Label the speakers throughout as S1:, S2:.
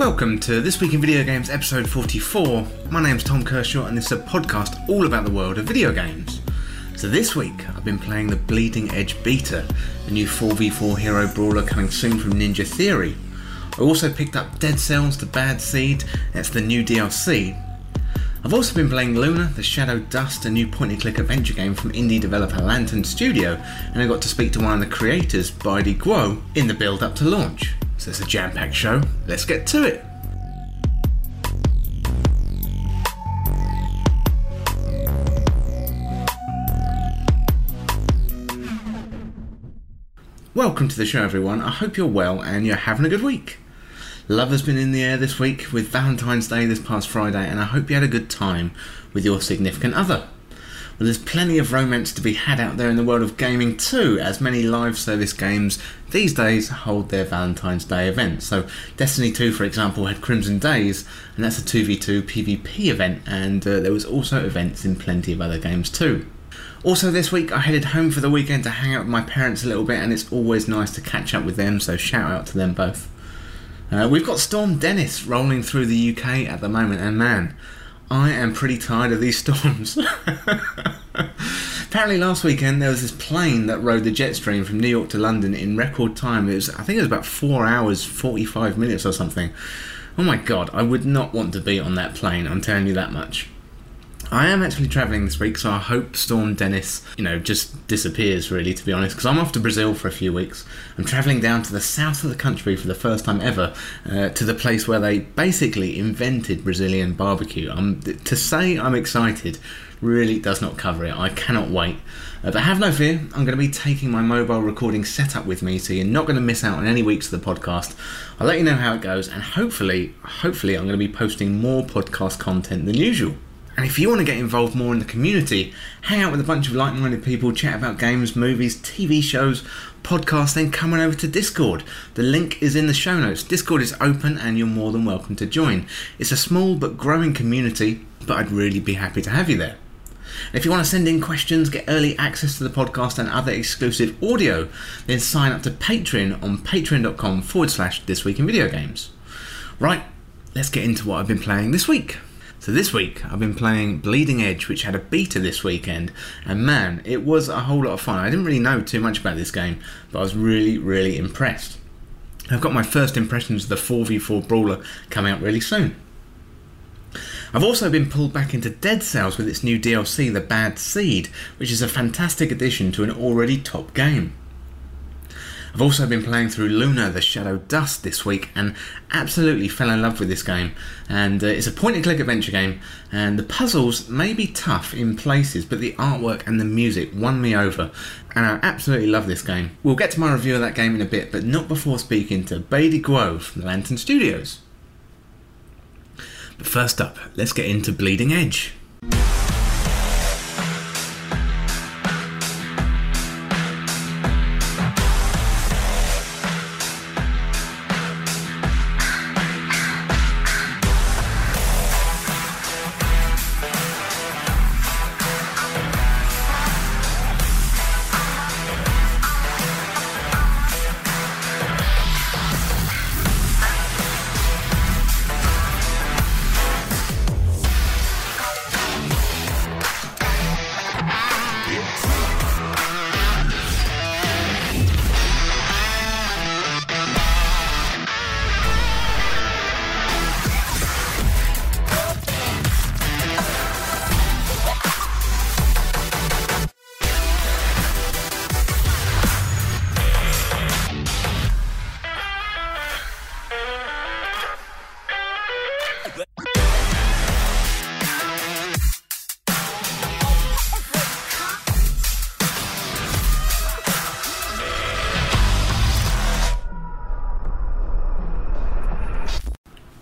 S1: Welcome to This Week in Video Games episode 44. My name's Tom Kershaw and this is a podcast all about the world of video games. So this week I've been playing the Bleeding Edge Beta, a new 4v4 hero brawler coming soon from Ninja Theory. I also picked up Dead Cells The Bad Seed, that's the new DLC. I've also been playing Luna, The Shadow Dust, a new point and click adventure game from indie developer Lantern Studio, and I got to speak to one of the creators, Baidy Guo, in the build up to launch. So it's a jam packed show, let's get to it! Welcome to the show, everyone. I hope you're well and you're having a good week. Love has been in the air this week with Valentine's Day this past Friday, and I hope you had a good time with your significant other. Well, there's plenty of romance to be had out there in the world of gaming too, as many live service games these days hold their Valentine's Day events. So, Destiny 2, for example, had Crimson Days, and that's a 2v2 PvP event, and uh, there was also events in plenty of other games too. Also, this week I headed home for the weekend to hang out with my parents a little bit, and it's always nice to catch up with them, so shout out to them both. Uh, we've got Storm Dennis rolling through the UK at the moment, and man, I am pretty tired of these storms. Apparently, last weekend there was this plane that rode the jet stream from New York to London in record time. It was, I think, it was about four hours, forty-five minutes or something. Oh my god, I would not want to be on that plane. I'm telling you that much. I am actually travelling this week, so I hope Storm Dennis, you know, just disappears, really, to be honest, because I'm off to Brazil for a few weeks. I'm travelling down to the south of the country for the first time ever, uh, to the place where they basically invented Brazilian barbecue. Um, to say I'm excited really does not cover it. I cannot wait. Uh, but have no fear, I'm going to be taking my mobile recording setup with me, so you're not going to miss out on any weeks of the podcast. I'll let you know how it goes, and hopefully, hopefully, I'm going to be posting more podcast content than usual. And if you want to get involved more in the community, hang out with a bunch of like minded people, chat about games, movies, TV shows, podcasts, then come on over to Discord. The link is in the show notes. Discord is open and you're more than welcome to join. It's a small but growing community, but I'd really be happy to have you there. If you want to send in questions, get early access to the podcast and other exclusive audio, then sign up to Patreon on patreon.com forward slash this week in video games. Right, let's get into what I've been playing this week. So this week I've been playing Bleeding Edge, which had a beta this weekend, and man, it was a whole lot of fun. I didn't really know too much about this game, but I was really, really impressed. I've got my first impressions of the 4v4 brawler coming up really soon. I've also been pulled back into Dead Cells with its new DLC, The Bad Seed, which is a fantastic addition to an already top game. I've also been playing through Luna the Shadow Dust this week and absolutely fell in love with this game. And uh, it's a point and click adventure game, and the puzzles may be tough in places, but the artwork and the music won me over. And I absolutely love this game. We'll get to my review of that game in a bit, but not before speaking to Baidy Guo from Lantern Studios. But first up, let's get into Bleeding Edge.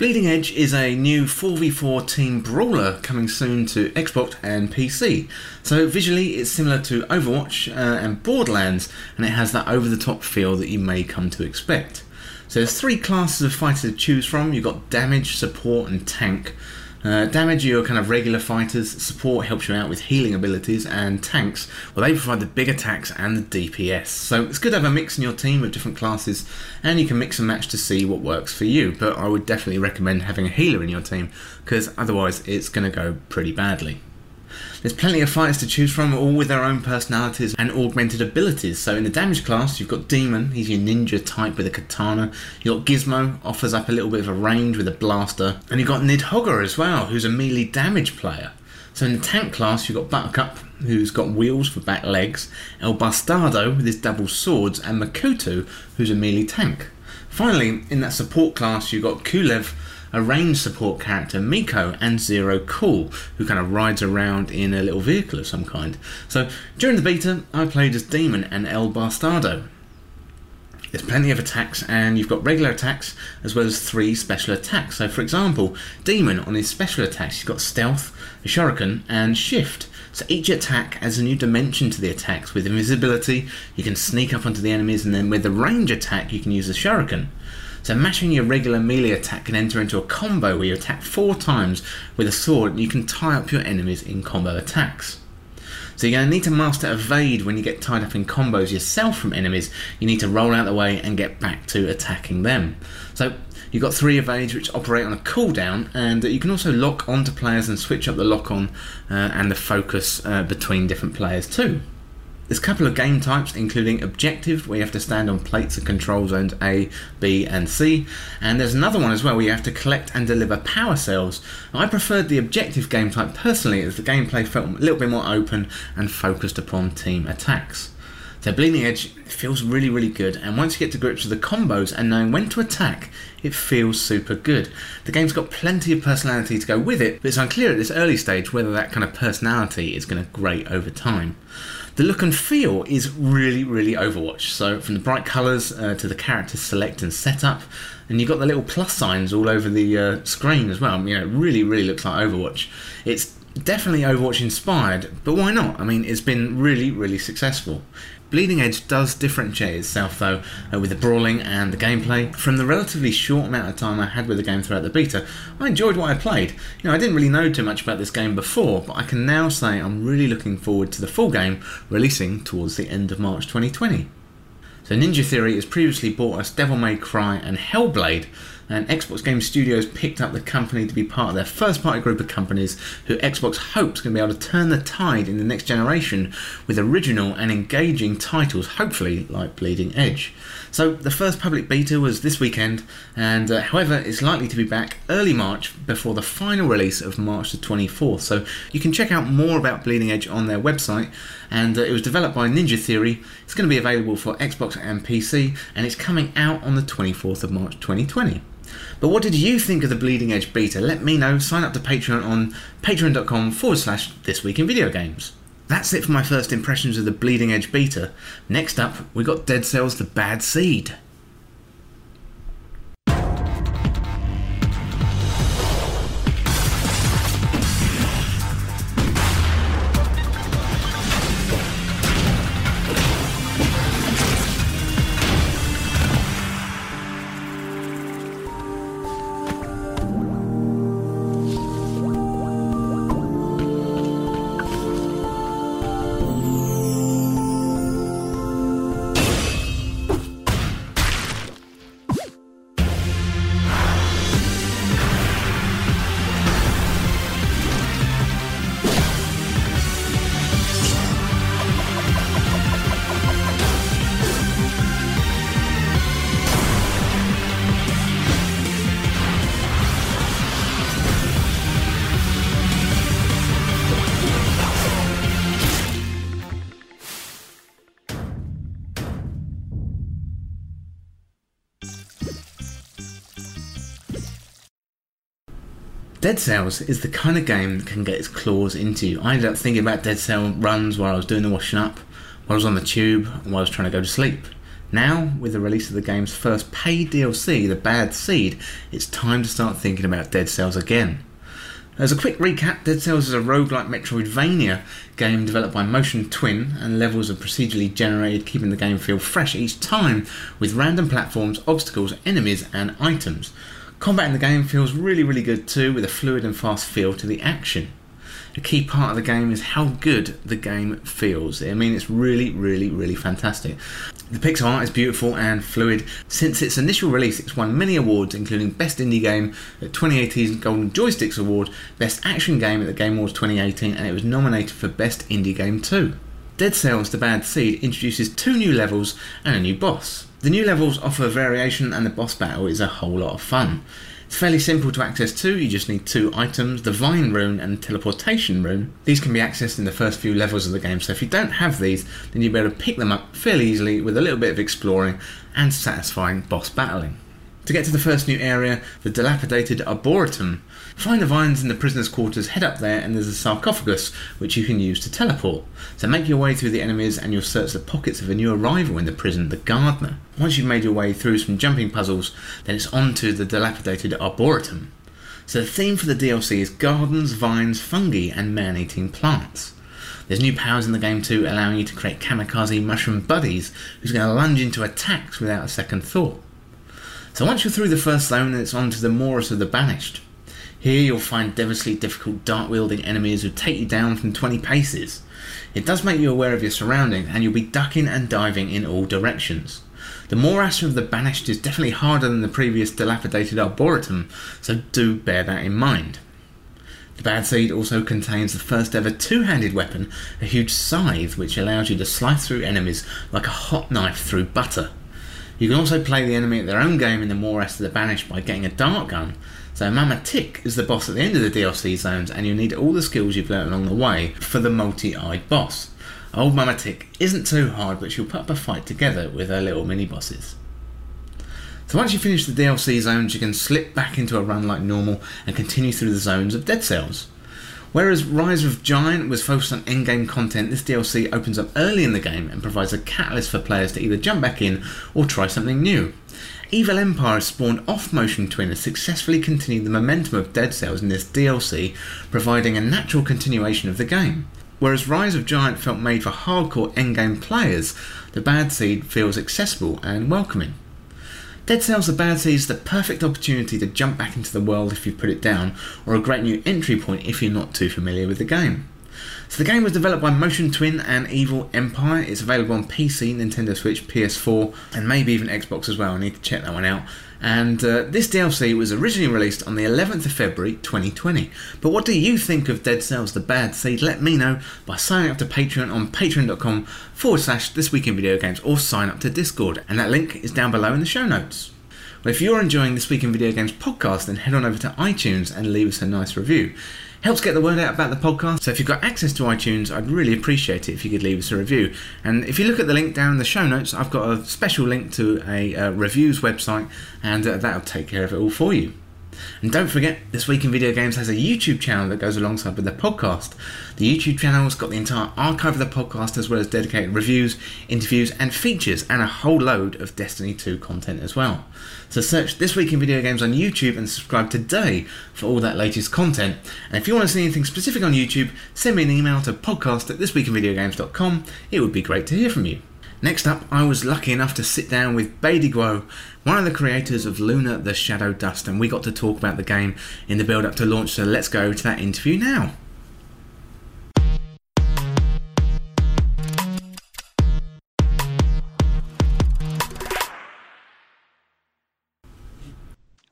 S1: Bleeding Edge is a new 4v4 team brawler coming soon to Xbox and PC. So visually it's similar to Overwatch uh, and Borderlands and it has that over the top feel that you may come to expect. So there's three classes of fighter to choose from. You've got damage, support and tank. Uh, damage your kind of regular fighters, support helps you out with healing abilities, and tanks, well, they provide the big attacks and the DPS. So it's good to have a mix in your team of different classes, and you can mix and match to see what works for you. But I would definitely recommend having a healer in your team, because otherwise it's going to go pretty badly. There's plenty of fighters to choose from, all with their own personalities and augmented abilities. So in the damage class, you've got Daemon, he's your ninja type with a katana. You've got Gizmo, offers up a little bit of a range with a blaster. And you've got Nidhogger as well, who's a melee damage player. So in the tank class, you've got Buttercup, who's got wheels for back legs, El Bastardo with his double swords, and Makutu, who's a melee tank. Finally, in that support class, you've got Kulev, a range support character, Miko, and Zero Cool, who kind of rides around in a little vehicle of some kind. So during the beta, I played as Daemon and El Bastardo. There's plenty of attacks, and you've got regular attacks as well as three special attacks. So, for example, Daemon on his special attacks, he's got Stealth, a Shuriken, and Shift. So each attack adds a new dimension to the attacks. With invisibility, you can sneak up onto the enemies, and then with the range attack, you can use the Shuriken. So matching your regular melee attack can enter into a combo where you attack four times with a sword and you can tie up your enemies in combo attacks. So you're going to need to master evade when you get tied up in combos yourself from enemies. You need to roll out the way and get back to attacking them. So you've got three evades which operate on a cooldown, and you can also lock onto players and switch up the lock on uh, and the focus uh, between different players too. There's a couple of game types, including objective, where you have to stand on plates and control zones A, B, and C, and there's another one as well where you have to collect and deliver power cells. I preferred the objective game type personally, as the gameplay felt a little bit more open and focused upon team attacks. So Bleeding Edge feels really, really good, and once you get to grips with the combos and knowing when to attack, it feels super good. The game's got plenty of personality to go with it, but it's unclear at this early stage whether that kind of personality is going to grate over time. The look and feel is really, really Overwatch. So from the bright colours uh, to the character select and setup, and you've got the little plus signs all over the uh, screen as well. You know, it really, really looks like Overwatch. It's definitely Overwatch inspired, but why not? I mean, it's been really, really successful. Bleeding Edge does differentiate itself though uh, with the brawling and the gameplay. From the relatively short amount of time I had with the game throughout the beta, I enjoyed what I played. You know, I didn't really know too much about this game before, but I can now say I'm really looking forward to the full game releasing towards the end of March 2020. So Ninja Theory has previously bought us Devil May Cry and Hellblade, and Xbox Game Studios picked up the company to be part of their first party group of companies who Xbox hopes can be able to turn the tide in the next generation with original and engaging titles, hopefully like Bleeding Edge. So the first public beta was this weekend, and uh, however, it's likely to be back early March before the final release of March the 24th. So you can check out more about Bleeding Edge on their website, and uh, it was developed by Ninja Theory. It's going to be available for Xbox and PC, and it's coming out on the 24th of March 2020. But what did you think of the Bleeding Edge beta? Let me know. Sign up to Patreon on patreon.com forward slash this week in video games. That's it for my first impressions of the Bleeding Edge beta. Next up, we got Dead Cells The Bad Seed. Dead Cells is the kind of game that can get its claws into you. I ended up thinking about Dead Cell runs while I was doing the washing up, while I was on the tube, while I was trying to go to sleep. Now, with the release of the game's first paid DLC, The Bad Seed, it's time to start thinking about Dead Cells again. As a quick recap, Dead Cells is a roguelike Metroidvania game developed by Motion Twin, and levels are procedurally generated, keeping the game feel fresh each time with random platforms, obstacles, enemies, and items. Combat in the game feels really, really good too, with a fluid and fast feel to the action. A key part of the game is how good the game feels. I mean, it's really, really, really fantastic. The pixel art is beautiful and fluid. Since its initial release, it's won many awards, including Best Indie Game at 2018's Golden Joysticks Award, Best Action Game at the Game Awards 2018, and it was nominated for Best Indie Game too. Dead Cells The Bad Seed introduces two new levels and a new boss. The new levels offer variation, and the boss battle is a whole lot of fun. It's fairly simple to access too, you just need two items, the Vine Rune and Teleportation Rune. These can be accessed in the first few levels of the game, so if you don't have these, then you'll be able to pick them up fairly easily with a little bit of exploring and satisfying boss battling. To get to the first new area, the dilapidated Arboretum, find the vines in the prisoners' quarters, head up there, and there's a sarcophagus which you can use to teleport. So make your way through the enemies and you'll search the pockets of a new arrival in the prison, the Gardener. Once you've made your way through some jumping puzzles, then it's on to the dilapidated Arboretum. So the theme for the DLC is gardens, vines, fungi, and man eating plants. There's new powers in the game too, allowing you to create kamikaze mushroom buddies who's going to lunge into attacks without a second thought. So once you're through the first zone, it's on to the Morass of the Banished. Here you'll find devilishly difficult dart wielding enemies who take you down from 20 paces. It does make you aware of your surroundings and you'll be ducking and diving in all directions. The Morass of the Banished is definitely harder than the previous dilapidated Arboretum, so do bear that in mind. The Bad Seed also contains the first ever two handed weapon, a huge scythe which allows you to slice through enemies like a hot knife through butter. You can also play the enemy at their own game in the Morass of the Banished by getting a dart gun. So Mama Tick is the boss at the end of the DLC zones, and you'll need all the skills you've learned along the way for the multi-eyed boss. Old Mama Tick isn't too hard, but she'll put up a fight together with her little mini bosses. So once you finish the DLC zones, you can slip back into a run like normal and continue through the zones of Dead Cells. Whereas Rise of Giant was focused on endgame content, this DLC opens up early in the game and provides a catalyst for players to either jump back in or try something new. Evil Empire spawned off Motion Twin and successfully continued the momentum of Dead Cells in this DLC, providing a natural continuation of the game. Whereas Rise of Giant felt made for hardcore endgame players, the Bad Seed feels accessible and welcoming. Dead Cells The Bad Seed is the perfect opportunity to jump back into the world if you put it down, or a great new entry point if you're not too familiar with the game. So the game was developed by Motion Twin and Evil Empire. It's available on PC, Nintendo Switch, PS4, and maybe even Xbox as well. I need to check that one out. And uh, this DLC was originally released on the 11th of February 2020. But what do you think of Dead Cells The Bad Seed? Let me know by signing up to Patreon on patreon.com forward slash this week in video games or sign up to Discord. And that link is down below in the show notes. Well, if you're enjoying this Week in Video Games podcast, then head on over to iTunes and leave us a nice review. Helps get the word out about the podcast, so if you've got access to iTunes, I'd really appreciate it if you could leave us a review. And if you look at the link down in the show notes, I've got a special link to a uh, reviews website, and uh, that'll take care of it all for you. And don't forget, This Week in Video Games has a YouTube channel that goes alongside with the podcast. The YouTube channel's got the entire archive of the podcast as well as dedicated reviews, interviews, and features, and a whole load of Destiny 2 content as well. So search This Week in Video Games on YouTube and subscribe today for all that latest content. And if you want to see anything specific on YouTube, send me an email to podcast at thisweekinvideogames.com. It would be great to hear from you. Next up, I was lucky enough to sit down with Baidy Guo, one of the creators of Luna the Shadow Dust, and we got to talk about the game in the build up to launch. So let's go to that interview now.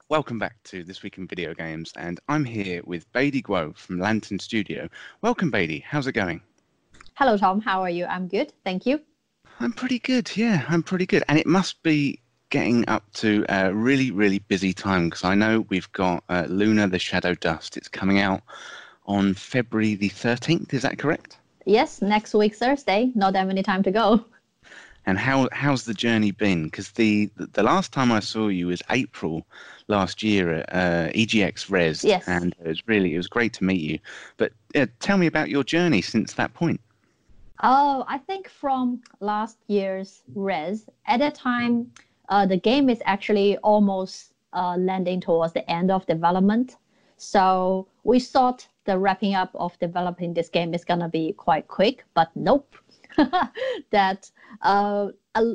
S1: Welcome back to This Week in Video Games, and I'm here with Baidy Guo from Lantern Studio. Welcome, Baidy. How's it going?
S2: Hello, Tom. How are you? I'm good. Thank you.
S1: I'm pretty good. Yeah, I'm pretty good. And it must be getting up to a really, really busy time because I know we've got uh, Luna the Shadow Dust. It's coming out on February the 13th. Is that correct?
S2: Yes, next week, Thursday. Not that many time to go.
S1: And how how's the journey been? Because the the last time I saw you was April last year at uh, EGX Rezzed,
S2: yes.
S1: and it was really it was great to meet you. But uh, tell me about your journey since that point.
S2: Oh, I think from last year's Rezzed, at that time, uh, the game is actually almost uh, landing towards the end of development. So we thought the wrapping up of developing this game is gonna be quite quick, but nope. that uh,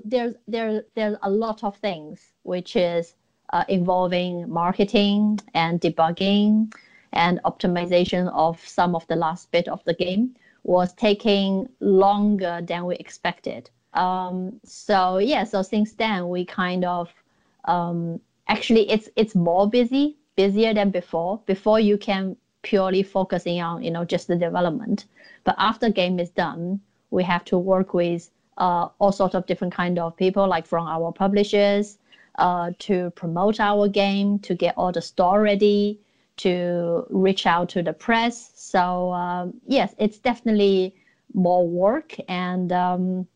S2: there's there there's a lot of things which is uh, involving marketing and debugging and optimization of some of the last bit of the game was taking longer than we expected. Um, so yeah, so since then we kind of um, actually it's it's more busy, busier than before. Before you can purely focusing on you know just the development, but after game is done, we have to work with uh, all sorts of different kind of people, like from our publishers, uh, to promote our game, to get all the store ready, to reach out to the press. So um, yes, it's definitely more work, and um,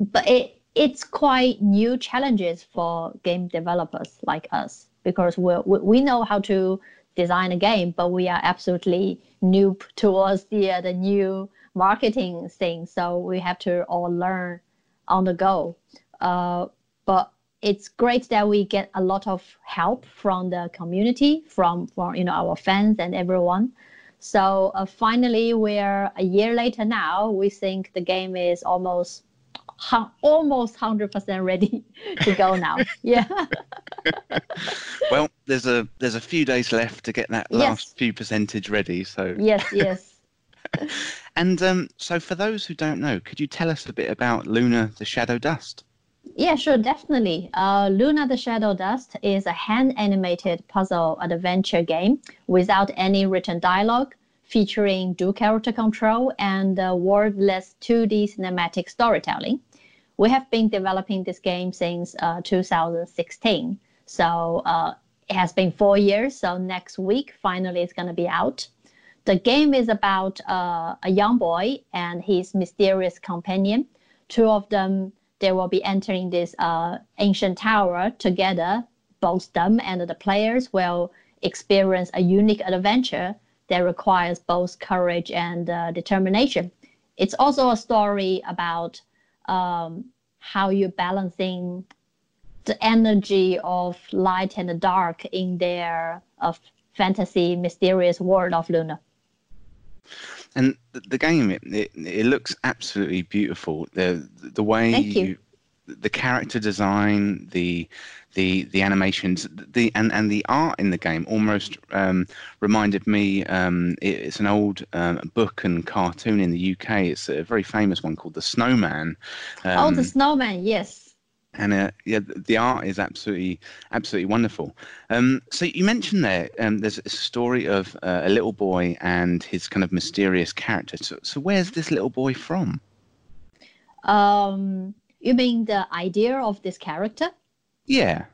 S2: but it it's quite new challenges for game developers like us because we we know how to design a game, but we are absolutely noob towards the uh, the new marketing thing. So we have to all learn on the go. Uh, but it's great that we get a lot of help from the community, from, from you know our fans and everyone. So uh, finally, we're a year later now. We think the game is almost almost hundred percent ready to go now. yeah.
S3: well, there's a there's a few days left to get that last yes. few percentage ready. So
S2: yes, yes.
S3: and um, so, for those who don't know, could you tell us a bit about Luna the Shadow Dust?
S2: Yeah, sure, definitely. Uh, Luna the Shadow Dust is a hand animated puzzle adventure game without any written dialogue, featuring dual character control and uh, wordless 2D cinematic storytelling. We have been developing this game since uh, 2016. So uh, it has been four years. So next week, finally, it's going to be out. The game is about uh, a young boy and his mysterious companion. Two of them they will be entering this uh, ancient tower together. Both them and the players will experience a unique adventure that requires both courage and uh, determination. It's also a story about um, how you're balancing the energy of light and dark in their of fantasy mysterious world of Luna.
S3: And the game, it, it, it looks absolutely beautiful. The the way
S2: you, you
S3: the character design, the the the animations, the and, and the art in the game almost um, reminded me. Um, it, it's an old um, book and cartoon in the UK. It's a very famous one called The Snowman.
S2: oh, The um, Snowman, yes
S3: and uh, yeah, the art is absolutely absolutely wonderful. Um, so you mentioned there, um, there's a story of uh, a little boy and his kind of mysterious character. So, so where's this little boy from?
S2: Um, you mean the idea of this character?
S3: Yeah.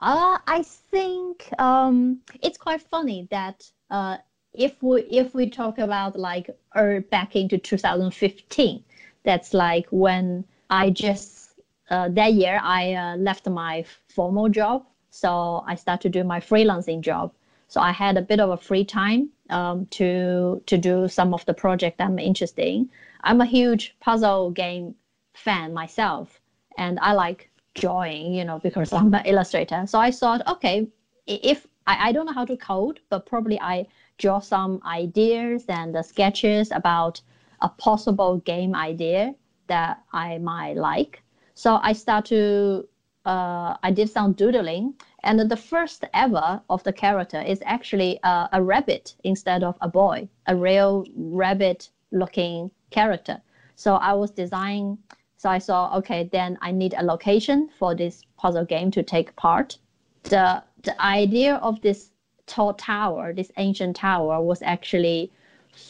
S2: Uh, I think um, it's quite funny that uh, if we if we talk about like er, back into 2015, that's like when I just uh, that year I uh, left my formal job, so I started to do my freelancing job. So I had a bit of a free time um, to to do some of the project I'm interested in. I'm a huge puzzle game fan myself, and I like drawing, you know, because I'm an illustrator. So I thought, okay, if I, I don't know how to code, but probably I draw some ideas and sketches about a possible game idea that I might like. So I start to uh, I did some doodling, and the first ever of the character is actually uh, a rabbit instead of a boy, a real rabbit-looking character. So I was designing. So I saw, okay, then I need a location for this puzzle game to take part. The the idea of this tall tower, this ancient tower, was actually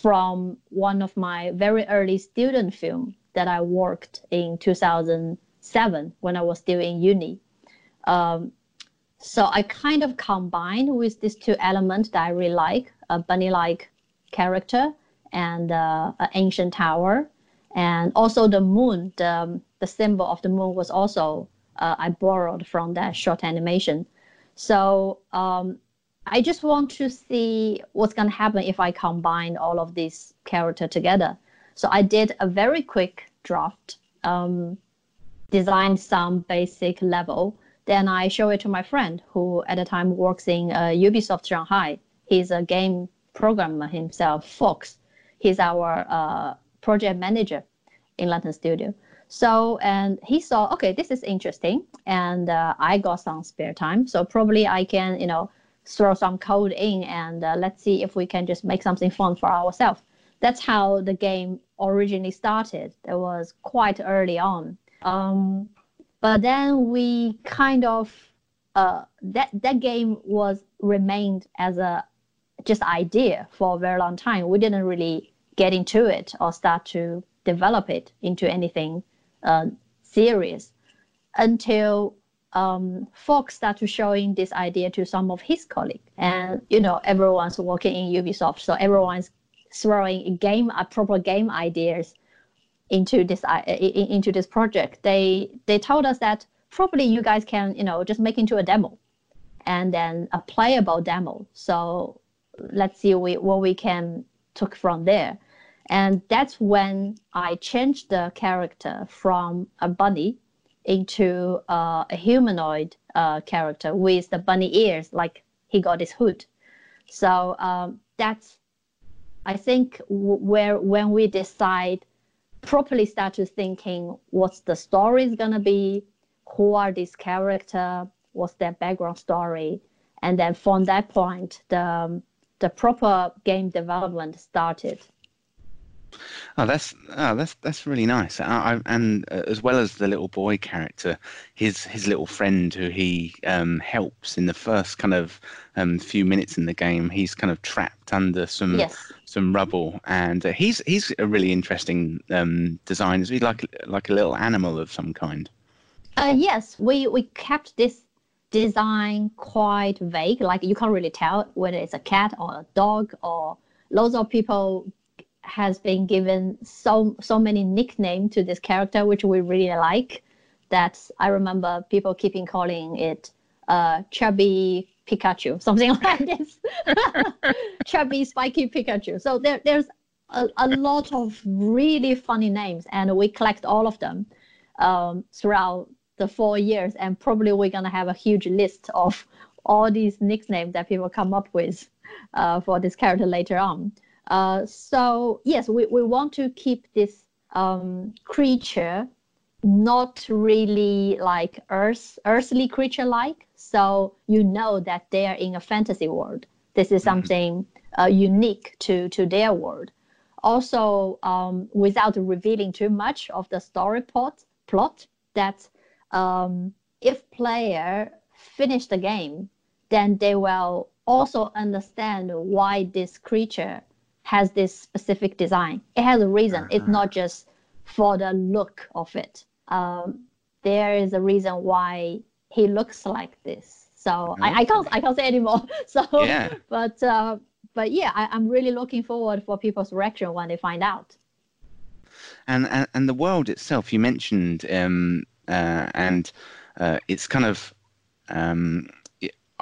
S2: from one of my very early student film that I worked in 2000 seven when I was still in uni. Um, so I kind of combined with these two elements that I really like a bunny like character and uh, an ancient tower. And also the moon, the, the symbol of the moon was also, uh, I borrowed from that short animation. So um, I just want to see what's going to happen if I combine all of these character together. So I did a very quick draft. Um, design some basic level. Then I show it to my friend who at the time works in uh, Ubisoft Shanghai. He's a game programmer himself, Fox. He's our uh, project manager in Lantern Studio. So, and he saw, okay, this is interesting. And uh, I got some spare time. So probably I can, you know, throw some code in and uh, let's see if we can just make something fun for ourselves. That's how the game originally started. It was quite early on. Um, but then we kind of, uh, that, that game was remained as a just idea for a very long time. We didn't really get into it or start to develop it into anything uh, serious until um, Fox started showing this idea to some of his colleagues. And, you know, everyone's working in Ubisoft. So everyone's throwing game, uh, proper game ideas into this, uh, into this project. They, they told us that probably you guys can, you know, just make into a demo and then a playable demo. So let's see we, what we can took from there. And that's when I changed the character from a bunny into uh, a humanoid uh, character with the bunny ears, like he got his hood. So um, that's, I think, where when we decide properly start to thinking what's the story is gonna be, who are these character, what's their background story, and then from that point, the the proper game development started.
S3: Oh, that's oh, that's that's really nice. I, I, and uh, as well as the little boy character, his his little friend who he um, helps in the first kind of um, few minutes in the game, he's kind of trapped under some
S2: yes.
S3: some rubble, and uh, he's he's a really interesting um, design. Is he like like a little animal of some kind?
S2: Uh, yes, we we kept this design quite vague. Like you can't really tell whether it's a cat or a dog or loads of people has been given so so many nicknames to this character which we really like that I remember people keeping calling it uh, chubby Pikachu, something like this. chubby spiky Pikachu. So there, there's a, a lot of really funny names and we collect all of them um, throughout the four years, and probably we're gonna have a huge list of all these nicknames that people come up with uh, for this character later on. Uh, so yes, we, we want to keep this um, creature not really like earth earthly creature like. So you know that they are in a fantasy world. This is mm-hmm. something uh, unique to to their world. Also, um, without revealing too much of the story plot, plot that um, if player finish the game, then they will also understand why this creature has this specific design. It has a reason. Uh-huh. It's not just for the look of it. Um, there is a reason why he looks like this. So okay. I, I, can't I can't say anymore. So yeah. but uh, but yeah, I, I'm really looking forward for people's reaction when they find out.
S3: And and, and the world itself, you mentioned um, uh, and uh, it's kind of um,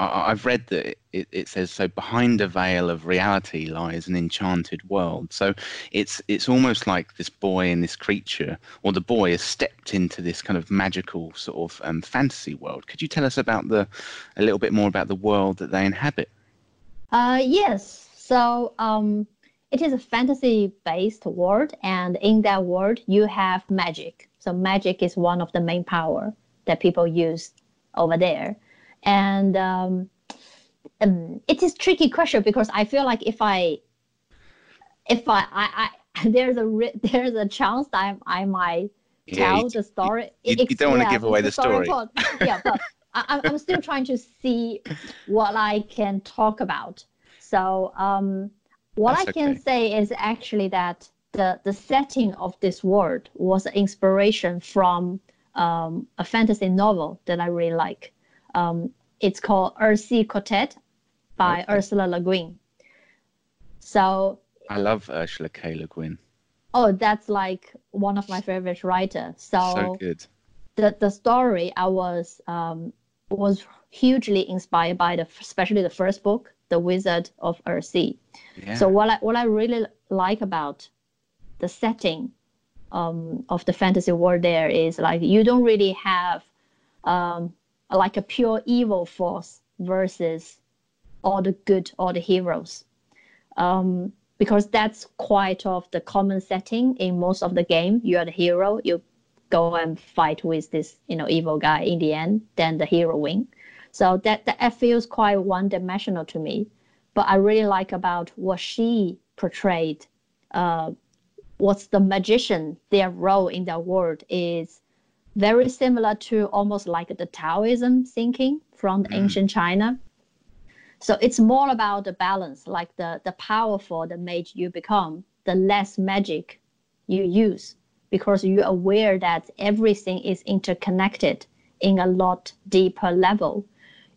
S3: I, have read that it, it, says so behind a veil of reality lies an enchanted world. So it's it's almost like this boy and this creature, or the boy has stepped into this kind of magical sort of um, fantasy world. Could you tell us about the a little bit more about the world that they inhabit?
S2: Uh, yes. So um, it is a fantasy based world, and in that world, you have magic. So magic is one of the main power that people use over there, and um, um, it is tricky question because I feel like if I if I, I, I there's a there's a chance that I, I might tell yeah, you, the story.
S3: You, you, don't want to give away the story. story.
S2: yeah, but I, I'm still trying to see what I can talk about. So um, what That's I can okay. say is actually that the, the setting of this world was an inspiration from um, a fantasy novel that I really like. Um, it's called Earthsea Quartet by okay. Ursula Le Guin. So
S3: I love Ursula K. Le Guin.
S2: Oh, that's like one of my favorite writers. So,
S3: so good.
S2: The the story I was um, was hugely inspired by the especially the first book, The Wizard of Earthsea. Yeah. So what I what I really like about the setting um, of the fantasy world there is like you don't really have um, like a pure evil force versus all the good all the heroes. Um, because that's quite of the common setting in most of the game. You are the hero you go and fight with this you know evil guy in the end then the hero win. So that that feels quite one dimensional to me. But i really like about what she portrayed uh, what's the magician their role in the world is very similar to almost like the taoism thinking from mm. ancient china so it's more about the balance like the the powerful the mage you become the less magic you use because you're aware that everything is interconnected in a lot deeper level.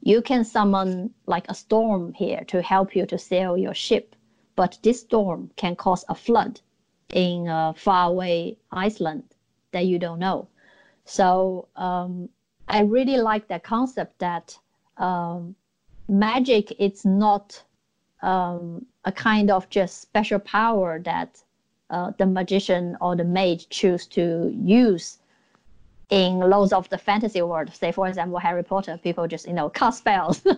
S2: You can summon like a storm here to help you to sail your ship, but this storm can cause a flood in a faraway Iceland that you don't know. So um, I really like that concept that um, magic it's not um, a kind of just special power that uh, the magician or the mage choose to use in loads of the fantasy world. Say, for example, Harry Potter, people just you know cast spells uh,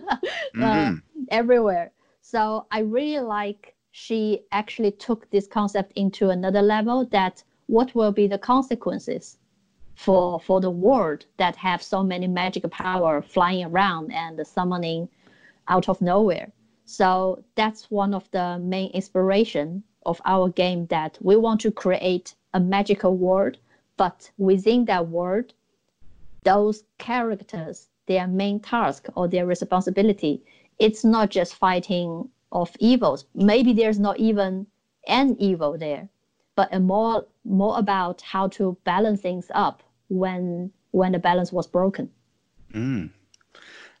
S2: mm-hmm. everywhere. So I really like she actually took this concept into another level. That what will be the consequences for for the world that have so many magic power flying around and summoning out of nowhere. So that's one of the main inspiration of our game that we want to create a magical world, but within that world, those characters, their main task or their responsibility, it's not just fighting of evils. Maybe there's not even an evil there, but more more about how to balance things up when when the balance was broken.
S3: Mm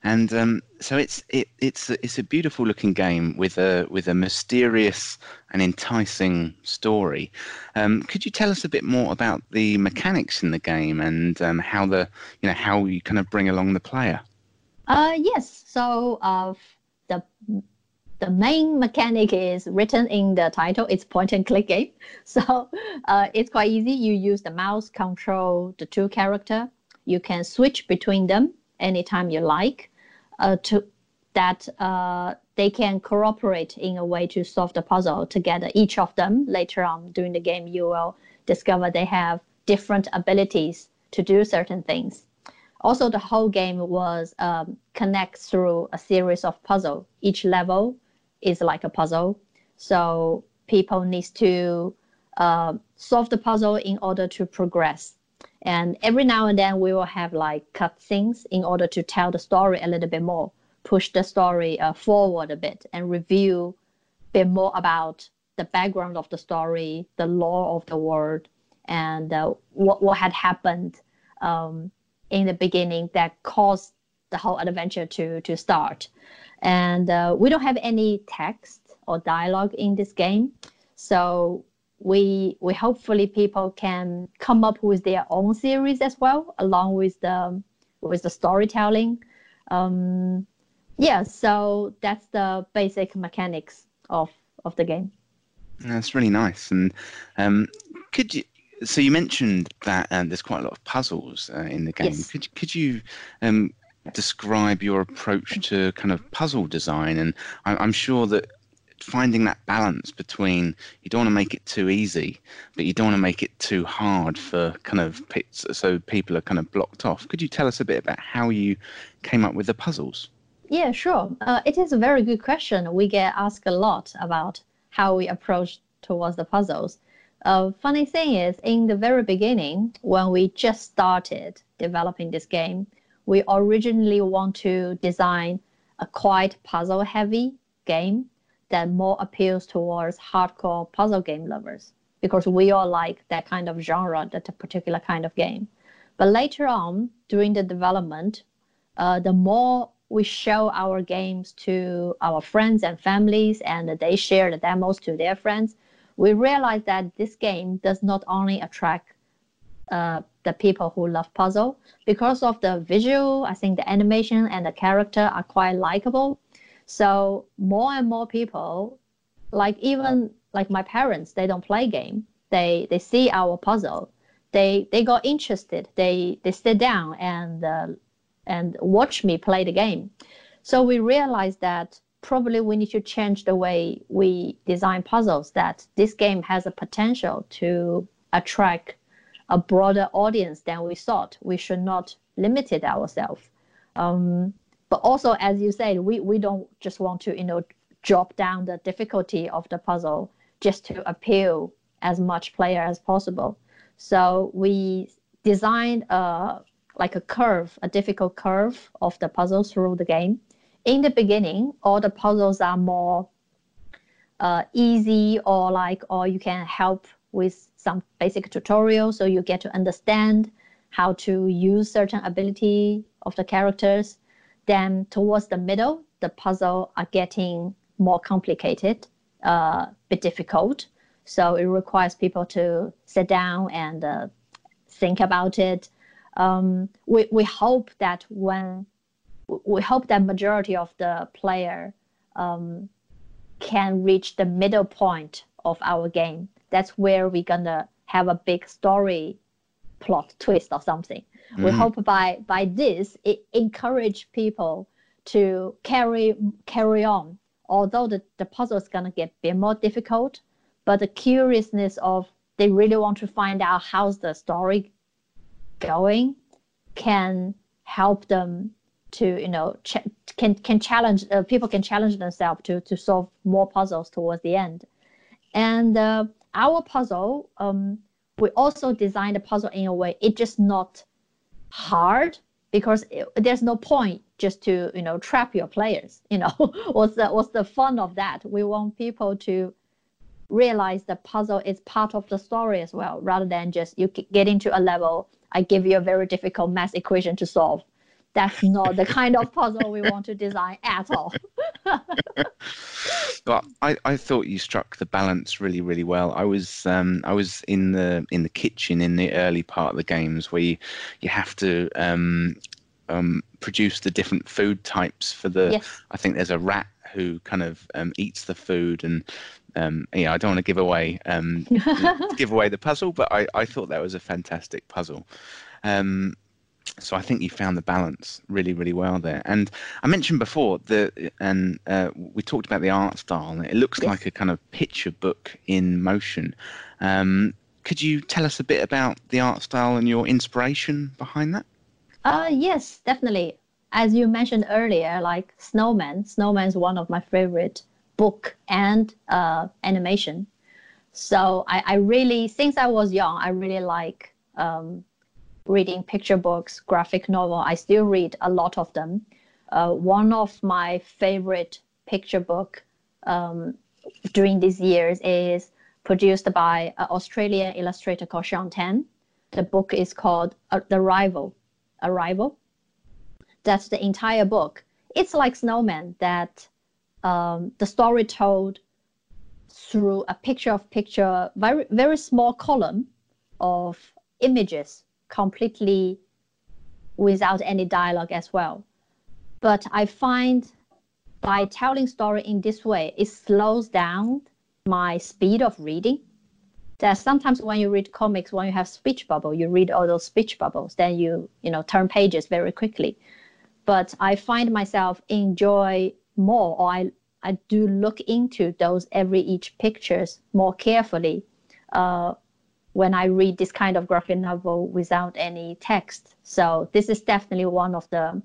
S3: and um, so it's it, it's it's a beautiful looking game with a with a mysterious and enticing story. Um, could you tell us a bit more about the mechanics in the game and um, how the you know how you kind of bring along the player?
S2: Uh, yes. So uh, the the main mechanic is written in the title. It's point and click game. So uh, it's quite easy. You use the mouse control the two character. You can switch between them anytime you like uh, to that uh, they can cooperate in a way to solve the puzzle together. Each of them later on during the game, you will discover they have different abilities to do certain things. Also, the whole game was um, connect through a series of puzzle. Each level is like a puzzle, so people needs to uh, solve the puzzle in order to progress. And every now and then we will have like cut scenes in order to tell the story a little bit more, push the story uh, forward a bit, and review a bit more about the background of the story, the lore of the world, and uh, what what had happened um, in the beginning that caused the whole adventure to to start. And uh, we don't have any text or dialogue in this game, so we we hopefully people can come up with their own series as well along with the with the storytelling. Um, yeah so that's the basic mechanics of of the game.
S3: That's really nice. And um, could you so you mentioned that um, there's quite a lot of puzzles uh, in the game. Yes. could, could you um, describe your approach to kind of puzzle design and i'm sure that finding that balance between you don't want to make it too easy, but you don't want to make it too hard for kind of pits, so people are kind of blocked off. Could you tell us a bit about how you came up with the puzzles?
S2: Yeah, sure. Uh, it is a very good question. We get asked a lot about how we approach towards the puzzles. Uh, funny thing is, in the very beginning, when we just started developing this game, we originally want to design a quite puzzle heavy game that more appeals towards hardcore puzzle game lovers because we all like that kind of genre, that particular kind of game. But later on, during the development, uh, the more we show our games to our friends and families, and they share the demos to their friends, we realize that this game does not only attract uh, the people who love puzzle because of the visual. I think the animation and the character are quite likable so more and more people, like even like my parents, they don't play game. They they see our puzzle, they they got interested. They they sit down and uh, and watch me play the game. So we realized that probably we need to change the way we design puzzles. That this game has a potential to attract a broader audience than we thought. We should not limit it ourselves. Um, but also, as you said, we, we don't just want to, you know, drop down the difficulty of the puzzle just to appeal as much player as possible. So we designed a like a curve, a difficult curve of the puzzles through the game. In the beginning, all the puzzles are more uh, easy or like, or you can help with some basic tutorial so you get to understand how to use certain ability of the characters. Then towards the middle, the puzzle are getting more complicated, a uh, bit difficult. So it requires people to sit down and uh, think about it. Um, we, we hope that when we hope that majority of the player um, can reach the middle point of our game. That's where we're gonna have a big story plot twist or something. Mm-hmm. We hope by by this it encourage people to carry carry on. Although the, the puzzle is gonna get a bit more difficult, but the curiousness of they really want to find out how's the story going can help them to you know ch- can can challenge uh, people can challenge themselves to to solve more puzzles towards the end and uh, our puzzle um, we also designed the puzzle in a way it's just not hard because it, there's no point just to you know trap your players you know? What's the what's the fun of that? We want people to realize the puzzle is part of the story as well rather than just you get into a level i give you a very difficult math equation to solve that's not the kind of puzzle we want to design at all.
S3: but I, I thought you struck the balance really really well. I was um, I was in the in the kitchen in the early part of the games where you, you have to um, um, produce the different food types for the. Yes. I think there's a rat who kind of um, eats the food and um, yeah, I don't want to give away um, give away the puzzle, but I, I thought that was a fantastic puzzle. Um, so I think you found the balance really, really well there. And I mentioned before that, and uh, we talked about the art style. It looks yes. like a kind of picture book in motion. Um, could you tell us a bit about the art style and your inspiration behind that?
S2: Uh, yes, definitely. As you mentioned earlier, like Snowman, Snowman is one of my favorite book and uh, animation. So I, I really, since I was young, I really like um, reading picture books, graphic novel. I still read a lot of them. Uh, one of my favorite picture book um, during these years is produced by an Australian illustrator called Shaun Tan. The book is called uh, The Rival. Arrival. That's the entire book. It's like Snowman that um, the story told through a picture of picture, very very small column of images completely without any dialogue as well. But I find by telling story in this way, it slows down my speed of reading. That sometimes when you read comics, when you have speech bubble, you read all those speech bubbles, then you you know turn pages very quickly. But I find myself enjoy more, or I I do look into those every each pictures more carefully. Uh, when I read this kind of graphic novel without any text. So this is definitely one of the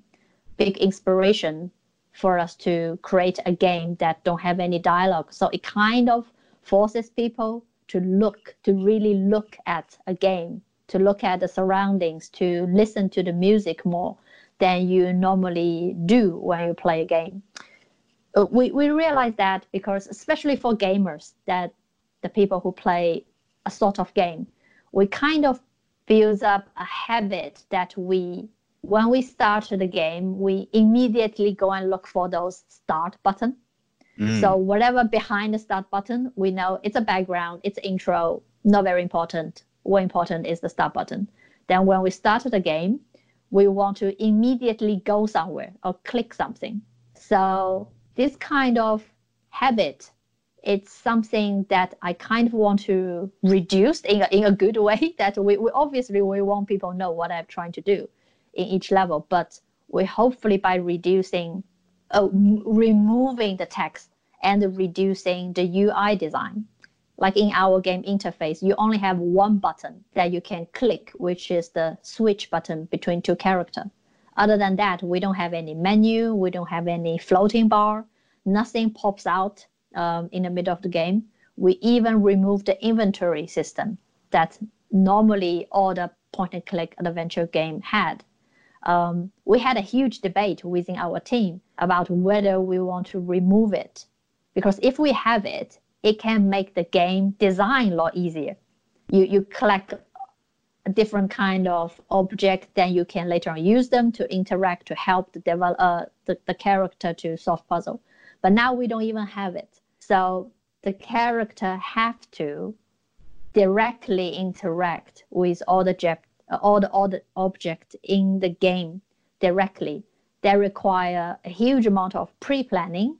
S2: big inspiration for us to create a game that don't have any dialogue. So it kind of forces people to look, to really look at a game, to look at the surroundings, to listen to the music more than you normally do when you play a game. Uh, we, we realize that because especially for gamers, that the people who play a sort of game, we kind of build up a habit that we, when we start the game, we immediately go and look for those start button. Mm. So whatever behind the start button, we know it's a background, it's intro, not very important. What important is the start button. Then when we start the game, we want to immediately go somewhere or click something. So this kind of habit it's something that I kind of want to reduce in a, in a good way. That we, we obviously we want people know what I'm trying to do in each level, but we hopefully by reducing, uh, removing the text and reducing the UI design, like in our game interface, you only have one button that you can click, which is the switch button between two characters. Other than that, we don't have any menu, we don't have any floating bar, nothing pops out um, in the middle of the game. We even removed the inventory system that normally all the point and click adventure game had. Um, we had a huge debate within our team about whether we want to remove it because if we have it, it can make the game design a lot easier. You you collect a different kind of object, then you can later on use them to interact to help the develop uh, the, the character to solve puzzle. But now we don't even have it. So the character have to directly interact with all the jet, all the all the object in the game directly. They require a huge amount of pre-planning.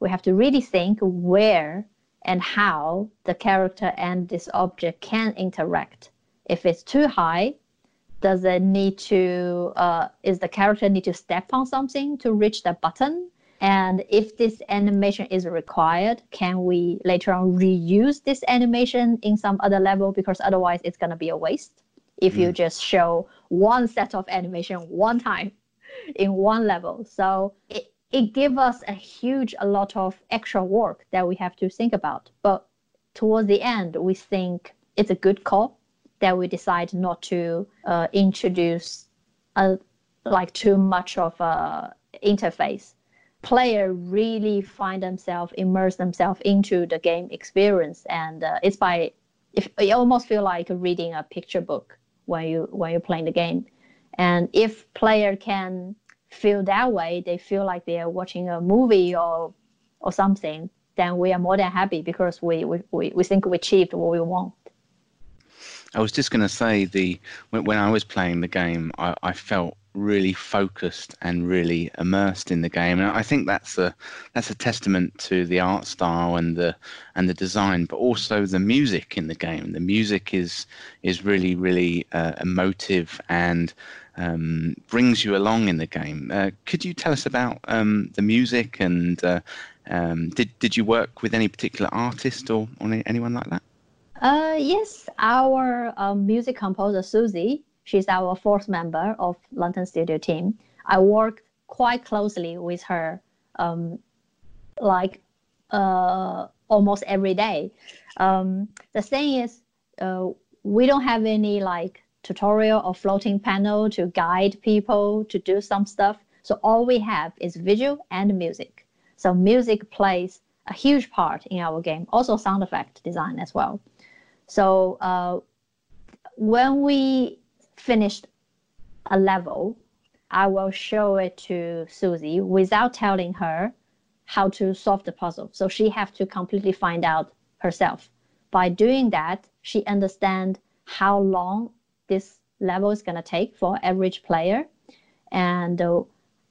S2: We have to really think where and how the character and this object can interact. If it's too high, does it need to, uh, is the character need to step on something to reach the button? And if this animation is required, can we later on reuse this animation in some other level? Because otherwise it's going to be a waste if mm. you just show one set of animation one time in one level. So it, it gives us a huge a lot of extra work that we have to think about. But towards the end, we think it's a good call that we decide not to uh, introduce a, like too much of a interface. Player really find themselves immerse themselves into the game experience, and uh, it's by if you almost feel like reading a picture book when you when you're playing the game. And if player can feel that way, they feel like they are watching a movie or or something, then we are more than happy because we we, we, we think we achieved what we want.
S3: I was just going to say the when, when I was playing the game, I, I felt really focused and really immersed in the game and i think that's a that's a testament to the art style and the and the design but also the music in the game the music is is really really uh, emotive and um, brings you along in the game. Uh, could you tell us about um, the music and uh, um, did did you work with any particular artist or, or anyone like that?
S2: Uh, yes, our um, music composer Susie, she's our fourth member of Lantern Studio team. I work quite closely with her, um, like uh, almost every day. Um, the thing is, uh, we don't have any like tutorial or floating panel to guide people to do some stuff. So all we have is visual and music. So music plays a huge part in our game, also sound effect design as well. So uh, when we finished a level, I will show it to Susie without telling her how to solve the puzzle. So she have to completely find out herself. By doing that, she understand how long this level is going to take for average player. And uh,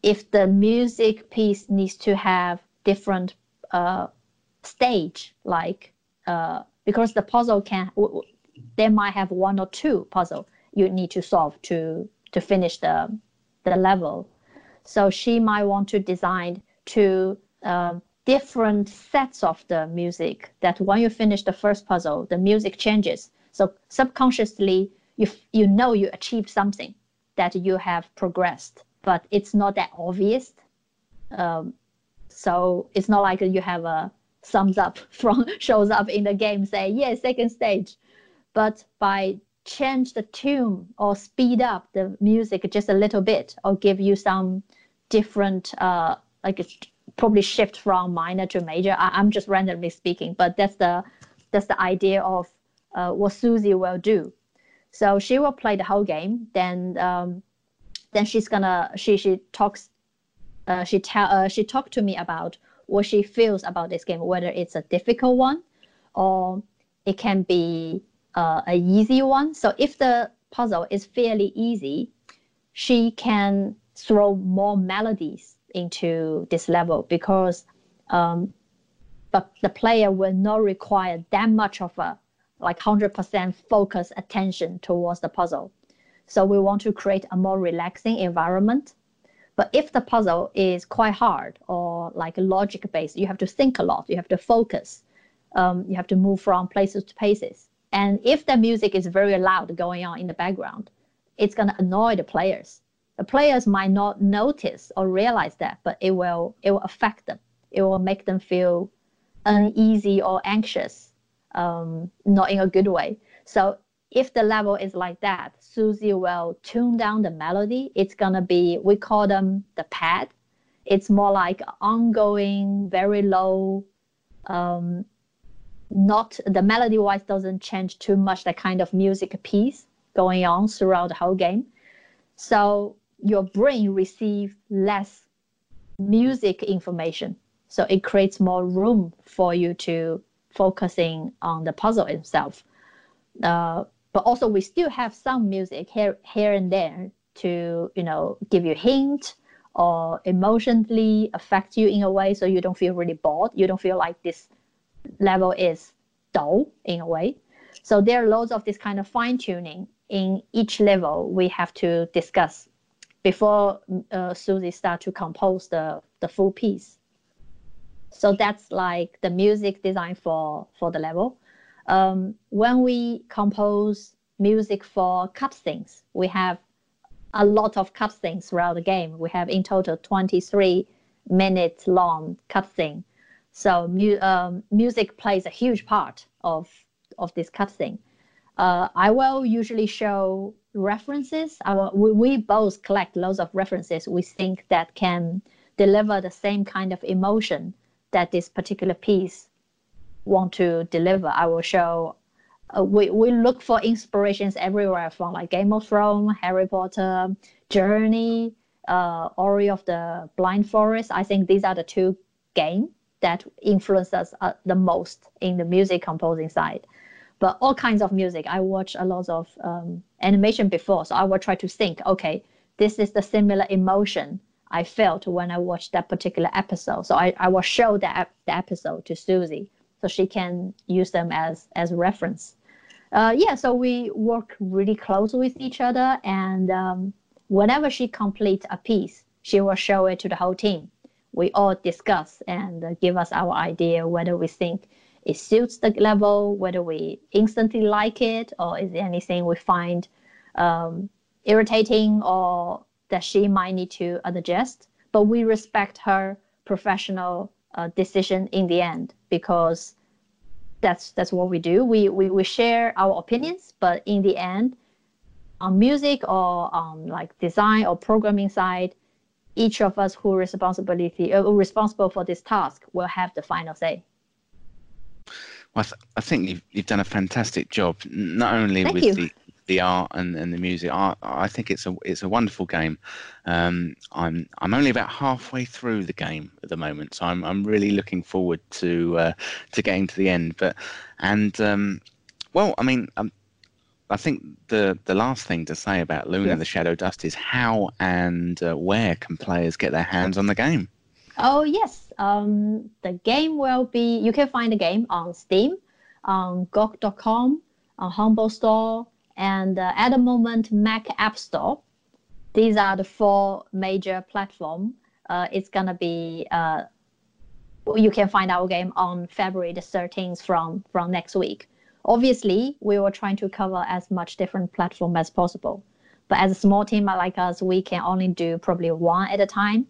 S2: if the music piece needs to have different uh, stage, like uh, because the puzzle can, they might have one or two puzzle you need to solve to to finish the the level. So she might want to design two uh, different sets of the music that when you finish the first puzzle, the music changes. So subconsciously, you you know you achieved something that you have progressed but it's not that obvious um, so it's not like you have a thumbs up from shows up in the game say yeah second stage but by change the tune or speed up the music just a little bit or give you some different uh, like probably shift from minor to major I, am just randomly speaking but that's the that's the idea of uh, what susie will do so she will play the whole game. Then um, then she's gonna she she talks uh, she tell uh, she talked to me about what she feels about this game, whether it's a difficult one or it can be uh, a easy one. So if the puzzle is fairly easy, she can throw more melodies into this level because um, but the player will not require that much of a like 100% focus attention towards the puzzle. So we want to create a more relaxing environment. But if the puzzle is quite hard or like logic based, you have to think a lot, you have to focus. um, you have to move from places to places. And if the music is very loud going on in the background, it's going to annoy the players. The players might not notice or realize that, but it will it will affect them. It will make them feel uneasy or anxious, um, not in a good way. So if the level is like that, Susie will tune down the melody. It's gonna be we call them the pad. It's more like ongoing, very low, um, not the melody wise doesn't change too much the kind of music piece going on throughout the whole game. So your brain receives less music information. So it creates more room for you to focusing on the puzzle itself. Uh, but also we still have some music here here and there to you know give you hint or emotionally affect you in a way so you don't feel really bored. You don't feel like this level is dull in a way. So there are loads of this kind of fine tuning in each level we have to discuss before uh, Susie start to compose the, the full piece. So that's like the music design for, for the level. Um, when we compose music for cutscenes, we have a lot of cutscenes throughout the game. We have in total 23 minutes long cutscene so mu- um, music plays a huge part of of this cutscene. Uh, I will usually show references. Will, we, we both collect loads of references we think that can deliver the same kind of emotion that this particular piece want to deliver. I will show. Uh, we, we look for inspirations everywhere from like Game of Thrones, Harry Potter, Journey, uh, Ori of the Blind Forest. I think these are the two games that influence us uh, the most in the music composing side. But all kinds of music. I watch a lot of um, animation before, so I will try to think. Okay, this is the similar emotion I felt when I watched that particular episode. So I, I will show that the episode to Susie so she can use them as as reference. Uh, yeah, so we work really close with each other, and um, whenever she completes a piece, she will show it to the whole team we all discuss and give us our idea whether we think it suits the level, whether we instantly like it, or is there anything we find um, irritating or that she might need to adjust. But we respect her professional uh, decision in the end because that's that's what we do. We, we we share our opinions, but in the end, on music or on like design or programming side, each of us who responsibility uh, responsible for this task will have the final say.
S1: Well, I, th- I think you've, you've done a fantastic job, not only
S2: Thank
S1: with
S2: you.
S1: the the art and, and the music. I, I think it's a it's a wonderful game. Um, I'm I'm only about halfway through the game at the moment, so I'm I'm really looking forward to uh, to getting to the end. But and um, well, I mean, um, I think the the last thing to say about Luna
S2: Yes.
S1: the Shadow Dust is how and uh, where can players get their hands on the game?
S2: Oh yes, um, the game will be. You can find the game on Steam, on GOG.com, on Humble Store, and uh, at the moment Mac App Store. These are the four major platform. Uh, it's gonna be. Uh, you can find our game on February the 13th from from next week. Obviously, we were trying to cover as much different platform as possible. But as a small team like us, we can only do probably one at a time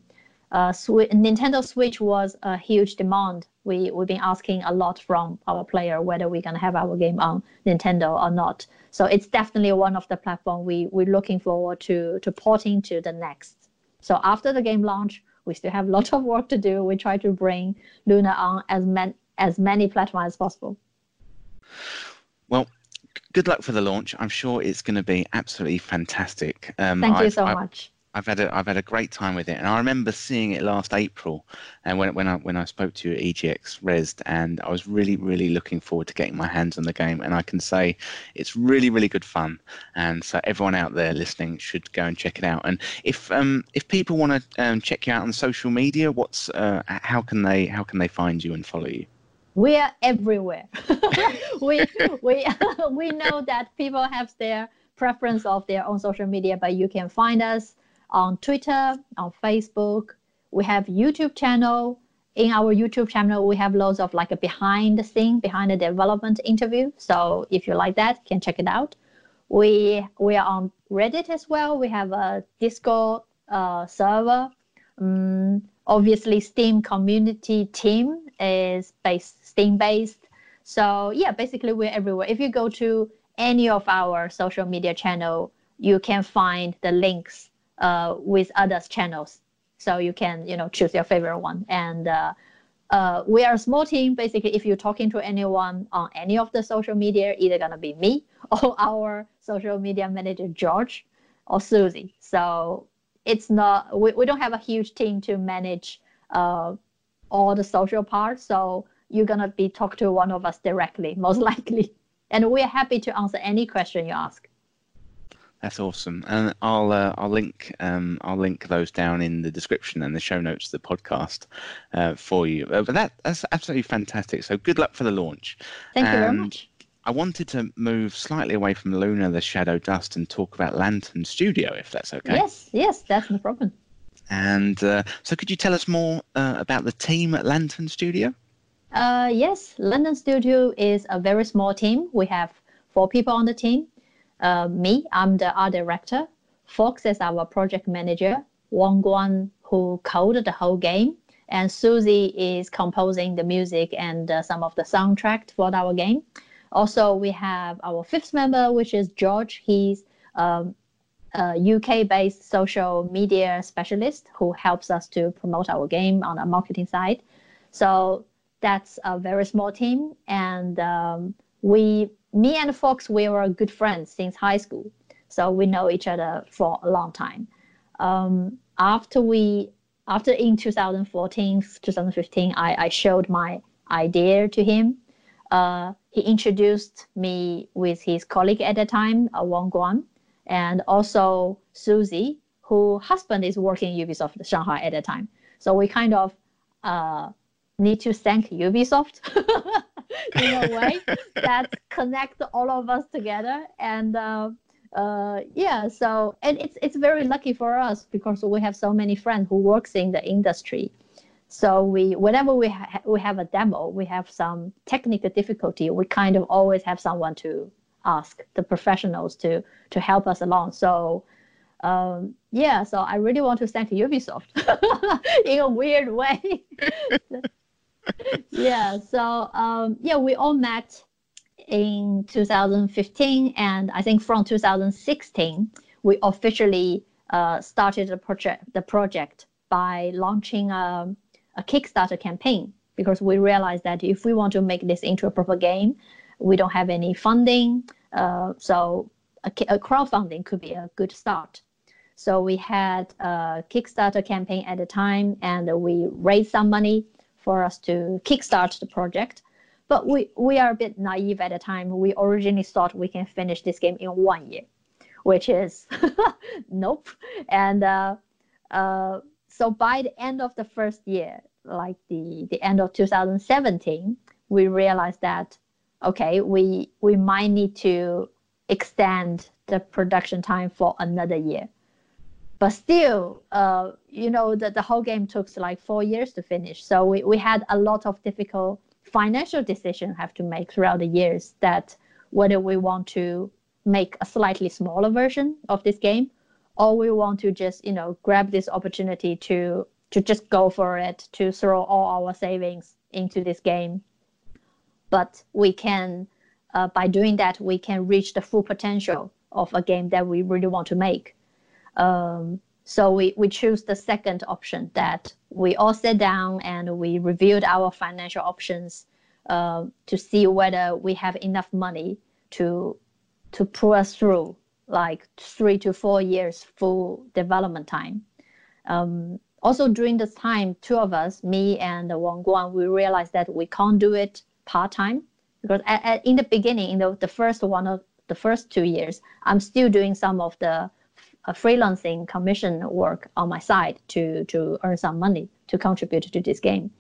S2: uh, Swi- Nintendo Switch was a huge demand. We we've been asking a lot from our player whether we're gonna have our game on Nintendo or not. So it's definitely one of the platform we we're looking forward to to porting to the next. So after the game launch, we still have a lot of work to do. We try to bring Luna on as many as many platforms as possible.
S1: Well, good luck for the launch. I'm sure it's going to be absolutely fantastic. Um,
S2: Thank you
S1: I've-
S2: so
S1: I-
S2: much.
S1: I've had a I've had a great time with it, and I remember seeing it last April, and when when I when I spoke to you at EGX Rezzed, and I was really really looking forward to getting my hands on the game, and I can say it's really really good fun, and so everyone out there listening should go and check it out. And if um if people want to um, check you out on social media, what's uh, how can they how can they find you and follow you?
S2: We are everywhere. we we we know that people have their preference of their own social media, but you can find us on Twitter, on Facebook. We have YouTube channel, in our YouTube channel, we have loads of like a behind the scene, behind the development interview. So if you like that, you can check it out. We we are on Reddit as well. We have a Discord uh, server. Um, obviously, Steam community team is based Steam based. So yeah, basically we're everywhere. If you go to any of our social media channel, you can find the links uh, with others channels. So you can you know choose your favorite one. And uh, uh, we are a small team. Basically, if you're talking to anyone on any of the social media, either gonna be me or our social media manager George or Susie. So it's not we, we don't have a huge team to manage uh, all the social parts. So you're gonna be talk to one of us directly, most likely. And we're happy to answer any question you ask.
S3: That's awesome, and I'll uh, I'll link um, I'll link those down in the description and the show notes of the podcast uh, for you. Uh, but that that's absolutely fantastic. So good luck for the launch.
S2: Thank and you very much.
S3: I wanted to move slightly away from Luna the Shadow Dust and talk about Lantern Studio, if that's okay.
S2: Yes, yes, that's no problem.
S3: And uh, so, could you tell us more uh, about the team at Lantern Studio?
S2: Uh, yes, Lantern Studio is a very small team. We have four people on the team. Uh, me, I'm the art director. Fox is our project manager. Wang Guan, who coded the whole game, and Susie is composing the music and uh, some of the soundtrack for our game. Also, we have our fifth member, which is George. He's um, a UK-based social media specialist who helps us to promote our game on the marketing side. So that's a very small team, and um, we me and Fox, we were good friends since high school. So we know each other for a long time. Um, after we, after in 2014, 2015, I, I showed my idea to him. Uh, he introduced me with his colleague at the time, uh, Wang Guan, and also Susie, who husband is working in Ubisoft Shanghai at the time. So we kind of uh, need to thank Ubisoft. In a way that connect all of us together and uh, uh, yeah so and it's it's very lucky for us because we have so many friends who works in the industry. So we whenever we ha- we have a demo we have some technical difficulty we kind of always have someone to ask the professionals to to help us along. So um, yeah so i really want to thank ubisoft in a weird way yeah. So um, yeah, we all met in 2015, and I think from 2016 we officially uh, started the project. The project by launching a, a Kickstarter campaign because we realized that if we want to make this into a proper game, we don't have any funding. Uh, so a, a crowdfunding could be a good start. So we had a Kickstarter campaign at the time, and we raised some money for us to kickstart the project. But we, we are a bit naive at the time. We originally thought we can finish this game in one year, which is nope. And uh, uh, so by the end of the first year, like the, the end of 2017, we realized that okay, we we might need to extend the production time for another year but still, uh, you know, the, the whole game took like four years to finish. So we, we had a lot of difficult financial decisions have to make throughout the years that whether we want to make a slightly smaller version of this game or we want to just, you know, grab this opportunity to to just go for it, to throw all our savings into this game. But we can, uh, by doing that, we can reach the full potential of a game that we really want to make. Um, so we, we choose the second option that we all sat down and we reviewed our financial options uh, to see whether we have enough money to to pull us through like three to four years full development time. Um, also during this time, two of us, me and Wang Guan, we realized that we can't do it part time because at, at, in the beginning, in the, the first one of the first two years, I'm still doing some of the a freelancing commission work on my side to to earn some money to contribute to this game.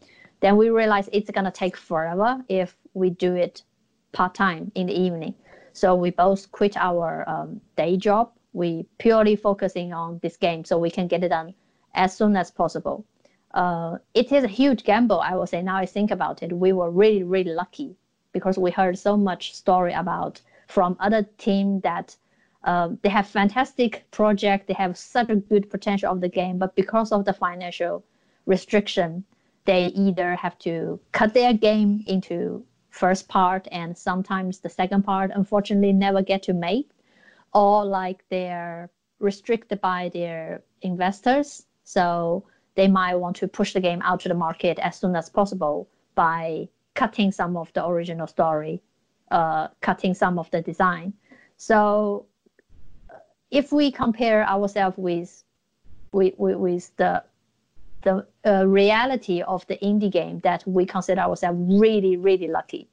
S2: Then we realized it's gonna take forever if we do it part time in the evening. So we both quit our um, day job. We purely focusing on this game so we can get it done as soon as possible. uh, it is a huge gamble, I will say. Now I think about it, we were really, really lucky because we heard so much story about from other team that um, they have fantastic project, they have such a good potential of the game, but because of the financial restriction, they either have to cut their game into first part and sometimes the second part unfortunately never get to make or like they're restricted by their investors. So they might want to push the game out to the market as soon as possible by cutting some of the original story uh, cutting some of the design. So if we compare ourselves with with, with the the uh, reality of the indie game that we consider ourselves really, really lucky.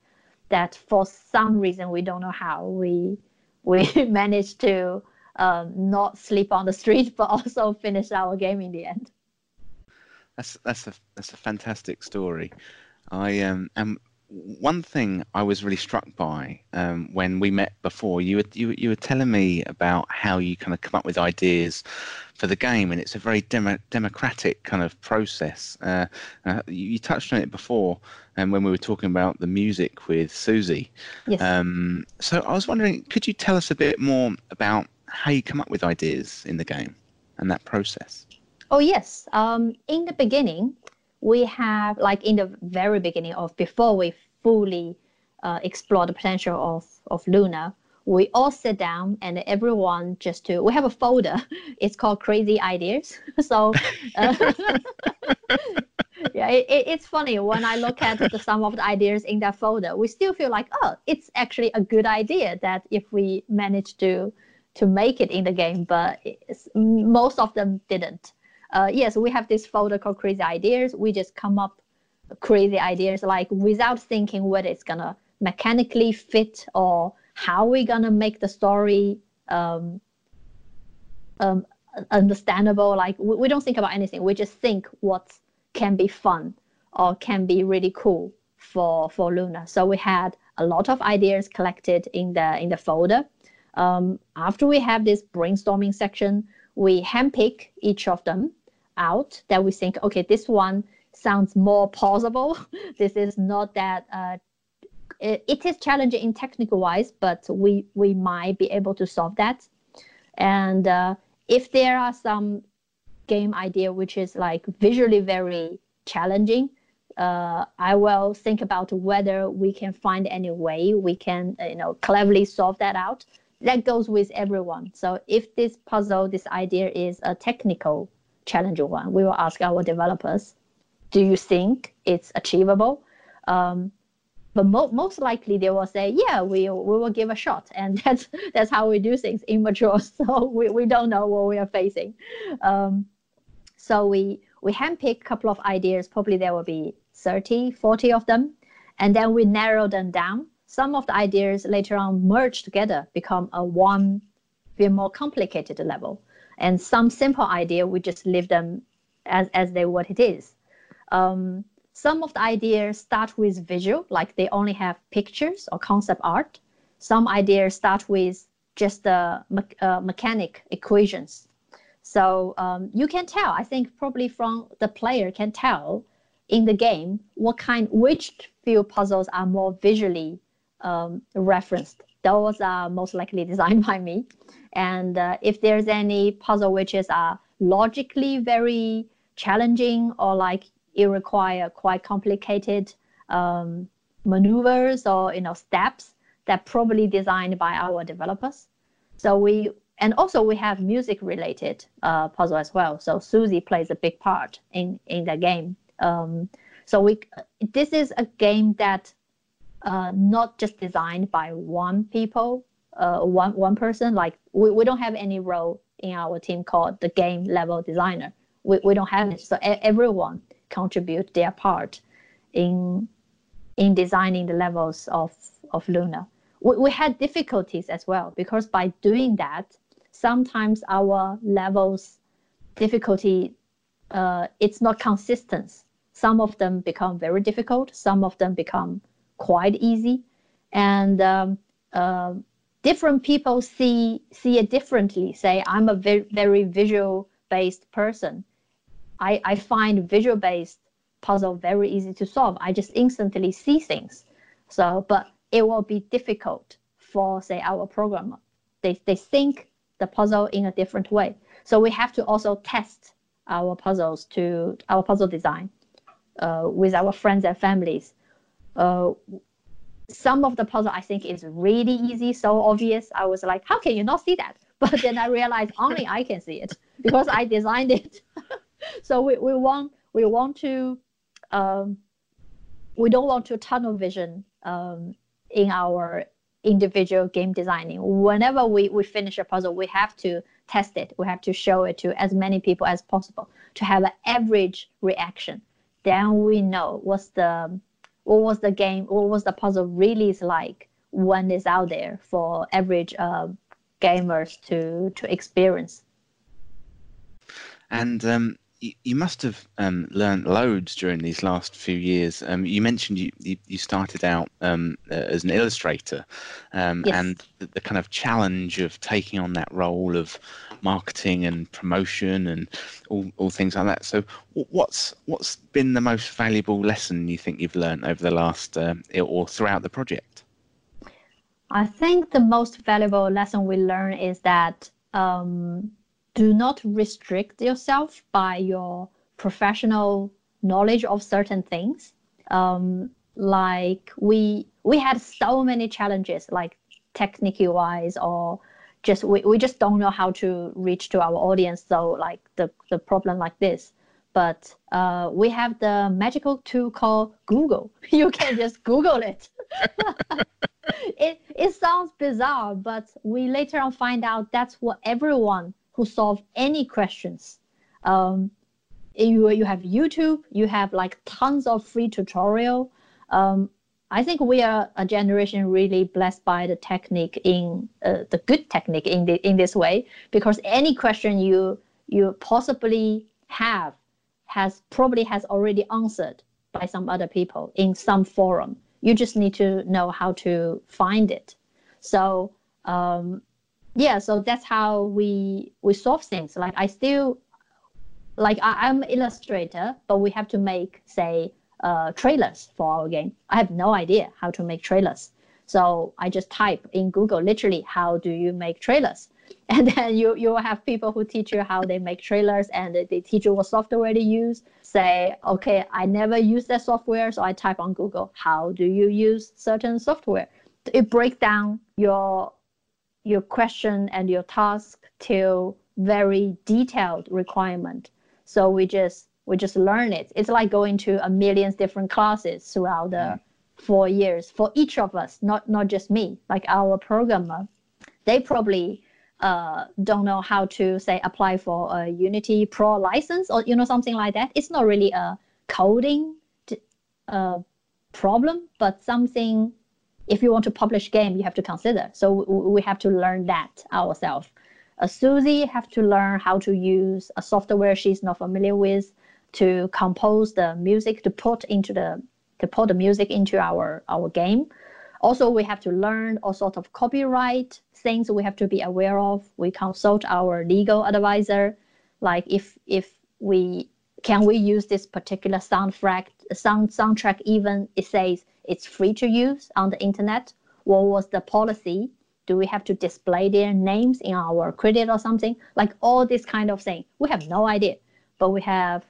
S2: That for some reason we don't know how we we managed to um, not sleep on the street, but also finish our game in the end.
S3: That's that's a that's a fantastic story. I um am one thing I was really struck by um, when we met before, you were, you, you were telling me about how you kind of come up with ideas for the game, and it's a very demo, democratic kind of process. Uh, uh, you, you, touched on it before, and um, when we were talking about the music with Susie.
S2: Yes. Um,
S3: so I was wondering, could you tell us a bit more about how you come up with ideas in the game and that process?
S2: Oh yes. Um, in the beginning, we have like in the very beginning of before we fully uh, explore the potential of of Luna, we all sit down and everyone just to we have a folder. It's called Crazy Ideas. so. Uh, yeah, it, it's funny when I look at the, some of the ideas in that folder. We still feel like, oh, it's actually a good idea that if we manage to to make it in the game, but most of them didn't uh, yes, we have this folder called Crazy Ideas. We just come up crazy ideas like without thinking whether it's gonna mechanically fit or how we're gonna make the story um, um, understandable. Like we, we don't think about anything. We just think what can be fun or can be really cool for for Luna. So we had a lot of ideas collected in the in the folder. Um, after we have this brainstorming section, we handpick each of them out that we think, okay, this one sounds more plausible. this is not that. Uh, it, is challenging in technical wise, but we we might be able to solve that. And uh, if there are some game idea which is like visually very challenging, uh, I will think about whether we can find any way we can, you know, cleverly solve that out. That goes with everyone. So if this puzzle, this idea is a technical challenging one. We will ask our developers, do you think it's achievable? Um, but mo- most likely they will say, yeah, we, we will give a shot. And that's, that's how we do things, immature. So we, we don't know what we are facing. Um, so we, we handpick a couple of ideas. Probably there will be 30, 40 of them. And then we narrow them down. Some of the ideas later on merge together, become a one bit more complicated level and some simple idea we just leave them as, as they what it is. Um, some of the ideas start with visual like they only have pictures or concept art. Some ideas start with just the me- uh, mechanic equations. So um, you can tell i think probably from the player can tell in the game what kind which few puzzles are more visually um, referenced those are most likely designed by me and uh, if there's any puzzle which is uh, logically very challenging or like it require quite complicated um, maneuvers or you know steps that probably designed by our developers. So we and also we have music related uh, puzzle as well. So Susie plays a big part in in the game. Um, so we this is a game that uh, not just designed by one people uh, one one person. Like we, we don't have any role in our team called the game level designer. We, we don't have it. So everyone contribute their part in in designing the levels of of Luna. We, we had difficulties as well because by doing that, sometimes our levels difficulty uh, it's not consistent. Some of them become very difficult. Some of them become quite easy, and um, uh, different people see see it differently. Say I'm a very very visual based person. I, I find visual based puzzle very easy to solve. I just instantly see things. So, but it will be difficult for say our programmer. They, they think the puzzle in a different way. So we have to also test our puzzles to our puzzle design uh, with our friends and families. Uh, some of the puzzle I think is really easy, so obvious. I was like, how can you not see that? But then I realized only I can see it because I designed it. so we, we want we want to um, we don't want to tunnel vision um, in our individual game designing. Whenever we, we finish a puzzle, we have to test it. We have to show it to as many people as possible to have an average reaction. Then we know what's the what was the game, what was the puzzle really is like when it's out there for average uh, gamers to to experience.
S3: And um, you, must have um, learned loads during these last few years. Um, you mentioned you, you, you started out um, uh, as an illustrator, um, yes. and the, the, kind of challenge of taking on that role of marketing and promotion and all, all things like that. So, what's what's been the most valuable lesson you think you've learned over the last uh, or throughout the project?
S2: I think the most valuable lesson we learn is that um, do not restrict yourself by your professional knowledge of certain things. Um, like we we had so many challenges, like technically wise, or just we, we just don't know how to reach to our audience. So like the the problem like this. But uh, we have the magical tool called Google. You can just Google it. it it sounds bizarre, but we later on find out that's what everyone who solve any questions. Um, you, you have YouTube, you have like tons of free tutorial. Um, I think we are a generation really blessed by the technique in uh, the good technique in the, in this way because any question you you possibly have has probably has already answered by some other people in some forum. You just need to know how to find it. So um, yeah so that's how we we solve things like i still like I, an illustrator but we have to make say uh, trailers for our game. I have no idea how to make trailers. So i just type in google literally how do you make trailers? And then you you have people who teach you how they make trailers and they teach you what software to use. Say okay i never use that software so i type on google how do you use certain software? It breaks down your your question and your task to very detailed requirement. So we just we just learn it. It's like going to a million different classes throughout the mm. four years for each of us, not not just me. Like our programmer, they probably uh, don't know how to say apply for a Unity Pro license or you know something like that. It's not really a coding uh, problem, but something if you want to publish game, you have to consider. So we have to learn that ourselves. Uh, Susie have to learn how to use a software she's not familiar with to compose the music to put into the to put the music into our our game. Also, we have to learn all sorts of copyright things we have to be aware of. We consult our legal advisor, like if if we can we use this particular soundtrack sound soundtrack even it says it's free to use on the internet? What was the policy? Do we have to display their names in our credit or something? Like all this kind of thing. We have no idea, but we have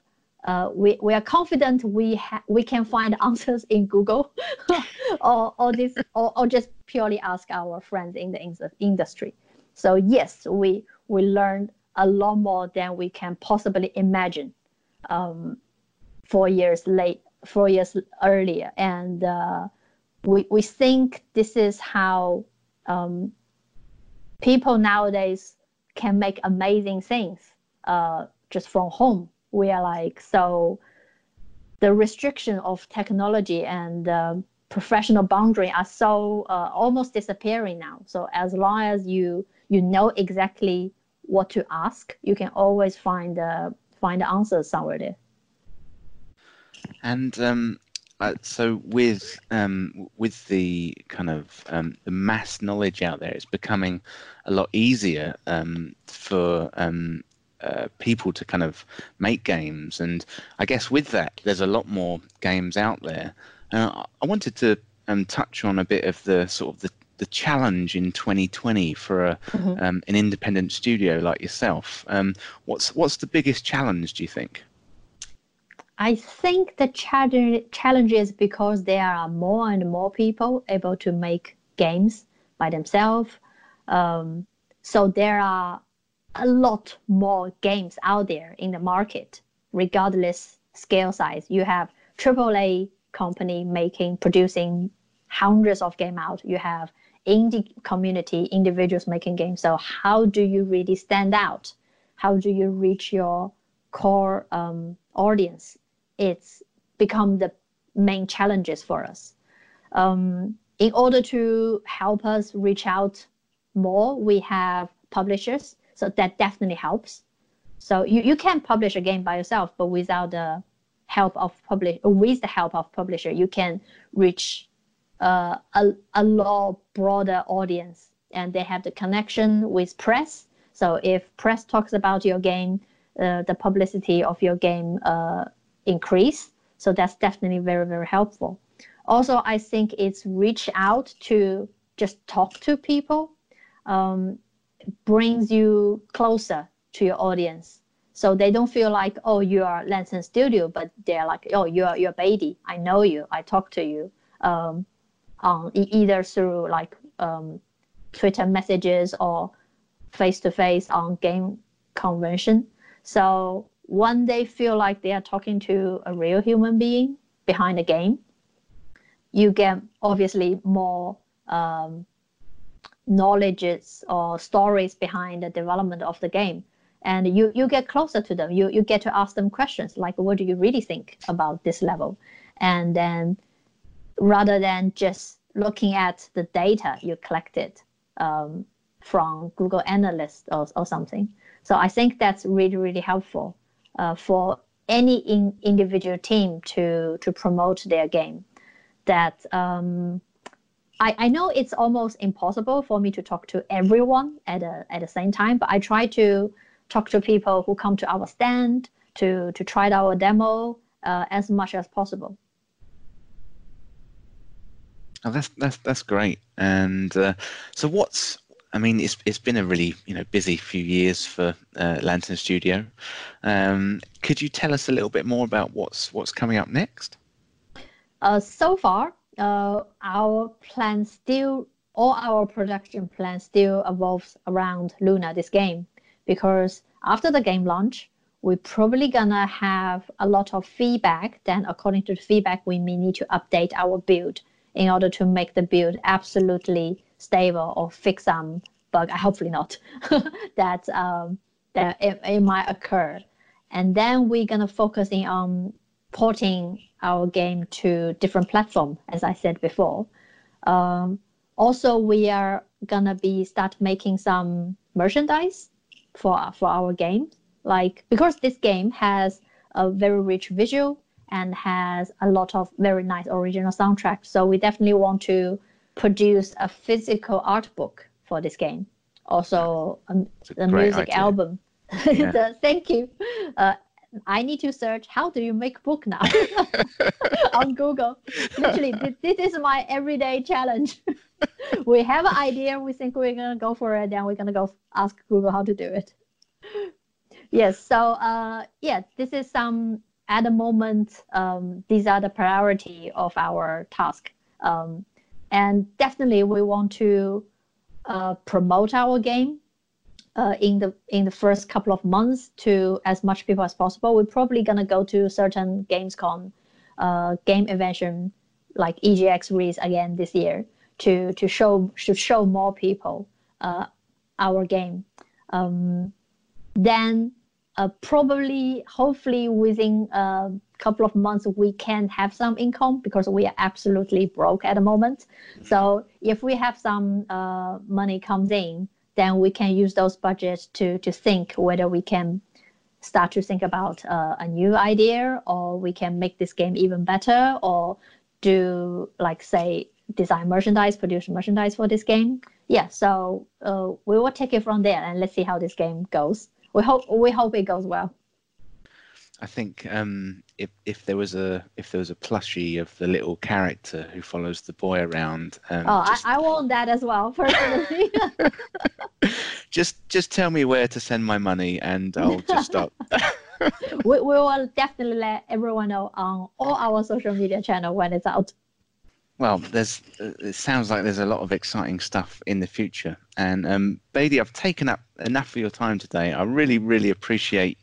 S2: uh, we, we are confident we ha- we can find answers in Google or, or this or, or just purely ask our friends in the in- industry. So yes, we we learned a lot more than we can possibly imagine um, four years late four years earlier, and uh, we we think this is how um, people nowadays can make amazing things uh, just from home. We are like so the restriction of technology and uh, professional boundary are so uh, almost disappearing now. So as long as you you know exactly what to ask, you can always find uh, find the answers somewhere there.
S3: And um, uh, so with um, with the kind of um, the mass knowledge out there, it's becoming a lot easier um, for um, uh, people to kind of make games. And I guess with that, there's a lot more games out there. Uh, I wanted to um, touch on a bit of the sort of the, the challenge in 2020 for a, mm-hmm. um, an independent studio like yourself. Um, what's what's the biggest challenge? Do you think?
S2: I think the challenge challenge is because there are more and more people able to make games by themselves. Um, so there are a lot more games out there in the market, regardless scale size. You have AAA company making, producing hundreds of game out. You have indie community, individuals making games. So how do you really stand out? How do you reach your core um, audience? It's become the main challenges for us. Um, in order to help us reach out more, we have publishers so that definitely helps. So you, you can publish a game by yourself, but without the help of publish with the help of publisher, you can reach uh, a, a lot broader audience and they have the connection with press. So if press talks about your game, uh, the publicity of your game uh, increase. So that's definitely very, very helpful. Also, I think it's reach out to just talk to people. Um, brings you closer to your audience. So they don't feel like, oh, you are Lantern Studio, but they're like, oh, you're you're Baidy. I know you. I talk to you. Um, on either through like um, Twitter messages or face to face on game convention. So when they feel like they are talking to a real human being behind the game, you get obviously more um, knowledges or stories behind the development of the game. And you you get closer to them. You you get to ask them questions like what do you really think about this level? And then rather than just looking at the data you collected um, from google analyst or, or something. So i think that's really really helpful uh, for any in, individual team to to promote their game. That um, I, I know it's almost impossible for me to talk to everyone at, a, at the same time, but I try to talk to people who come to our stand to, to try our demo uh, as much as possible.
S3: Oh, that's that's that's great. And uh, so, what's I mean, it's it's been a really you know busy few years for uh, Lantern Studio. Um, could you tell us a little bit more about what's what's coming up next?
S2: Uh, so far, uh, our plan still, all our production plan still evolves around Luna, this game, because after the game launch, we're probably gonna have a lot of feedback. Then, according to the feedback, we may need to update our build in order to make the build absolutely stable or fix some bug. Hopefully not. that um, that it, it might occur, and then we're gonna focusing on porting our game to different platform, as I said before. Um, also, we are gonna be start making some merchandise for for our game, like because this game has a very rich visual and has a lot of very nice original soundtrack. So we definitely want to produce a physical art book for this game. Also, a, a music idea. album. Yeah. thank you. Uh, I need to search how do you make book now on Google. Literally, this, is my everyday challenge. we have an idea, we think we're gonna go for it, then we're gonna go ask Google how to do it. Yes, so uh, yeah, this is some at the moment. Um, these are the priority of our task, um, and definitely we want to uh, promote our game uh, in the in the first couple of months to as much people as possible. We're probably gonna go to certain Gamescom, uh, game invention like EGX Rezzed again this year to to show to show more people uh, our game. Um, then uh, probably hopefully within a couple of months we can have some income because we are absolutely broke at the moment. So if we have some uh, money comes in then we can use those budgets to to think whether we can start to think about uh, a new idea or we can make this game even better or do like say design merchandise produce merchandise for this game yeah so uh, we will take it from there and let's see how this game goes we hope we hope it goes well.
S3: I think um, if if there was a if there was a plushie of the little character who follows the boy around. Um,
S2: oh,
S3: just,
S2: I, I want that as well personally.
S3: just just tell me where to send my money, and I'll just stop.
S2: we, we will definitely let everyone know on all our social media channel when it's out.
S3: Well, there's. Uh, it sounds like there's a lot of exciting stuff in the future. And um, Baidy, I've taken up enough of your time today. I really, really appreciate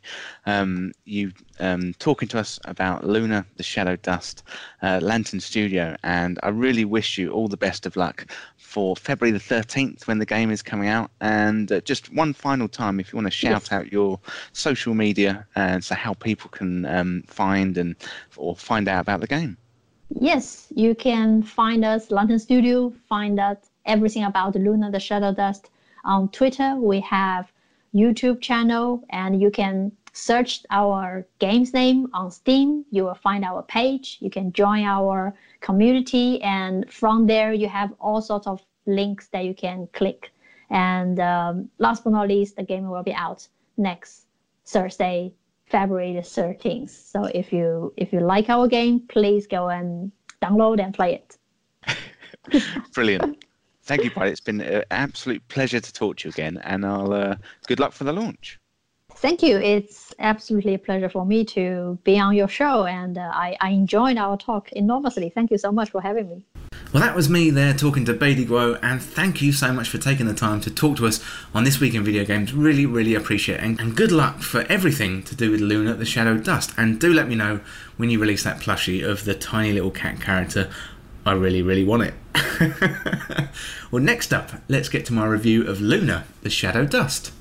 S3: um, you um, talking to us about Luna, the Shadow Dust, uh, Lantern Studio, and I really wish you all the best of luck for February the 13th when the game is coming out. And uh, just one final time, if you want to shout yes. out your social media and so how people can um, find and or find out about the game.
S2: Yes, you can find us Lantern Studio, find out everything about Luna the Shadow Dust on Twitter. We have YouTube channel and you can search our game's name on Steam. You will find our page. You can join our community and from there you have all sorts of links that you can click. And um, last but not least, the game will be out next Thursday, February the 13th. So if you if you like our game, please go and download and play it.
S3: Brilliant. Thank you, Pilot. It's been an absolute pleasure to talk to you again, and I'll uh, good luck for the launch.
S2: Thank you. It's absolutely a pleasure for me to be on your show, and uh, I, I enjoyed our talk enormously. Thank you so much for having me.
S1: Well, that was me there talking to Baidy Guo, and thank you so much for taking the time to talk to us on this week in video games. Really, really appreciate it. And, and good luck for everything to do with Luna the Shadow Dust. And do let me know when you release that plushie of the tiny little cat character. I really, really want it. well, next up, let's get to my review of Luna the Shadow Dust.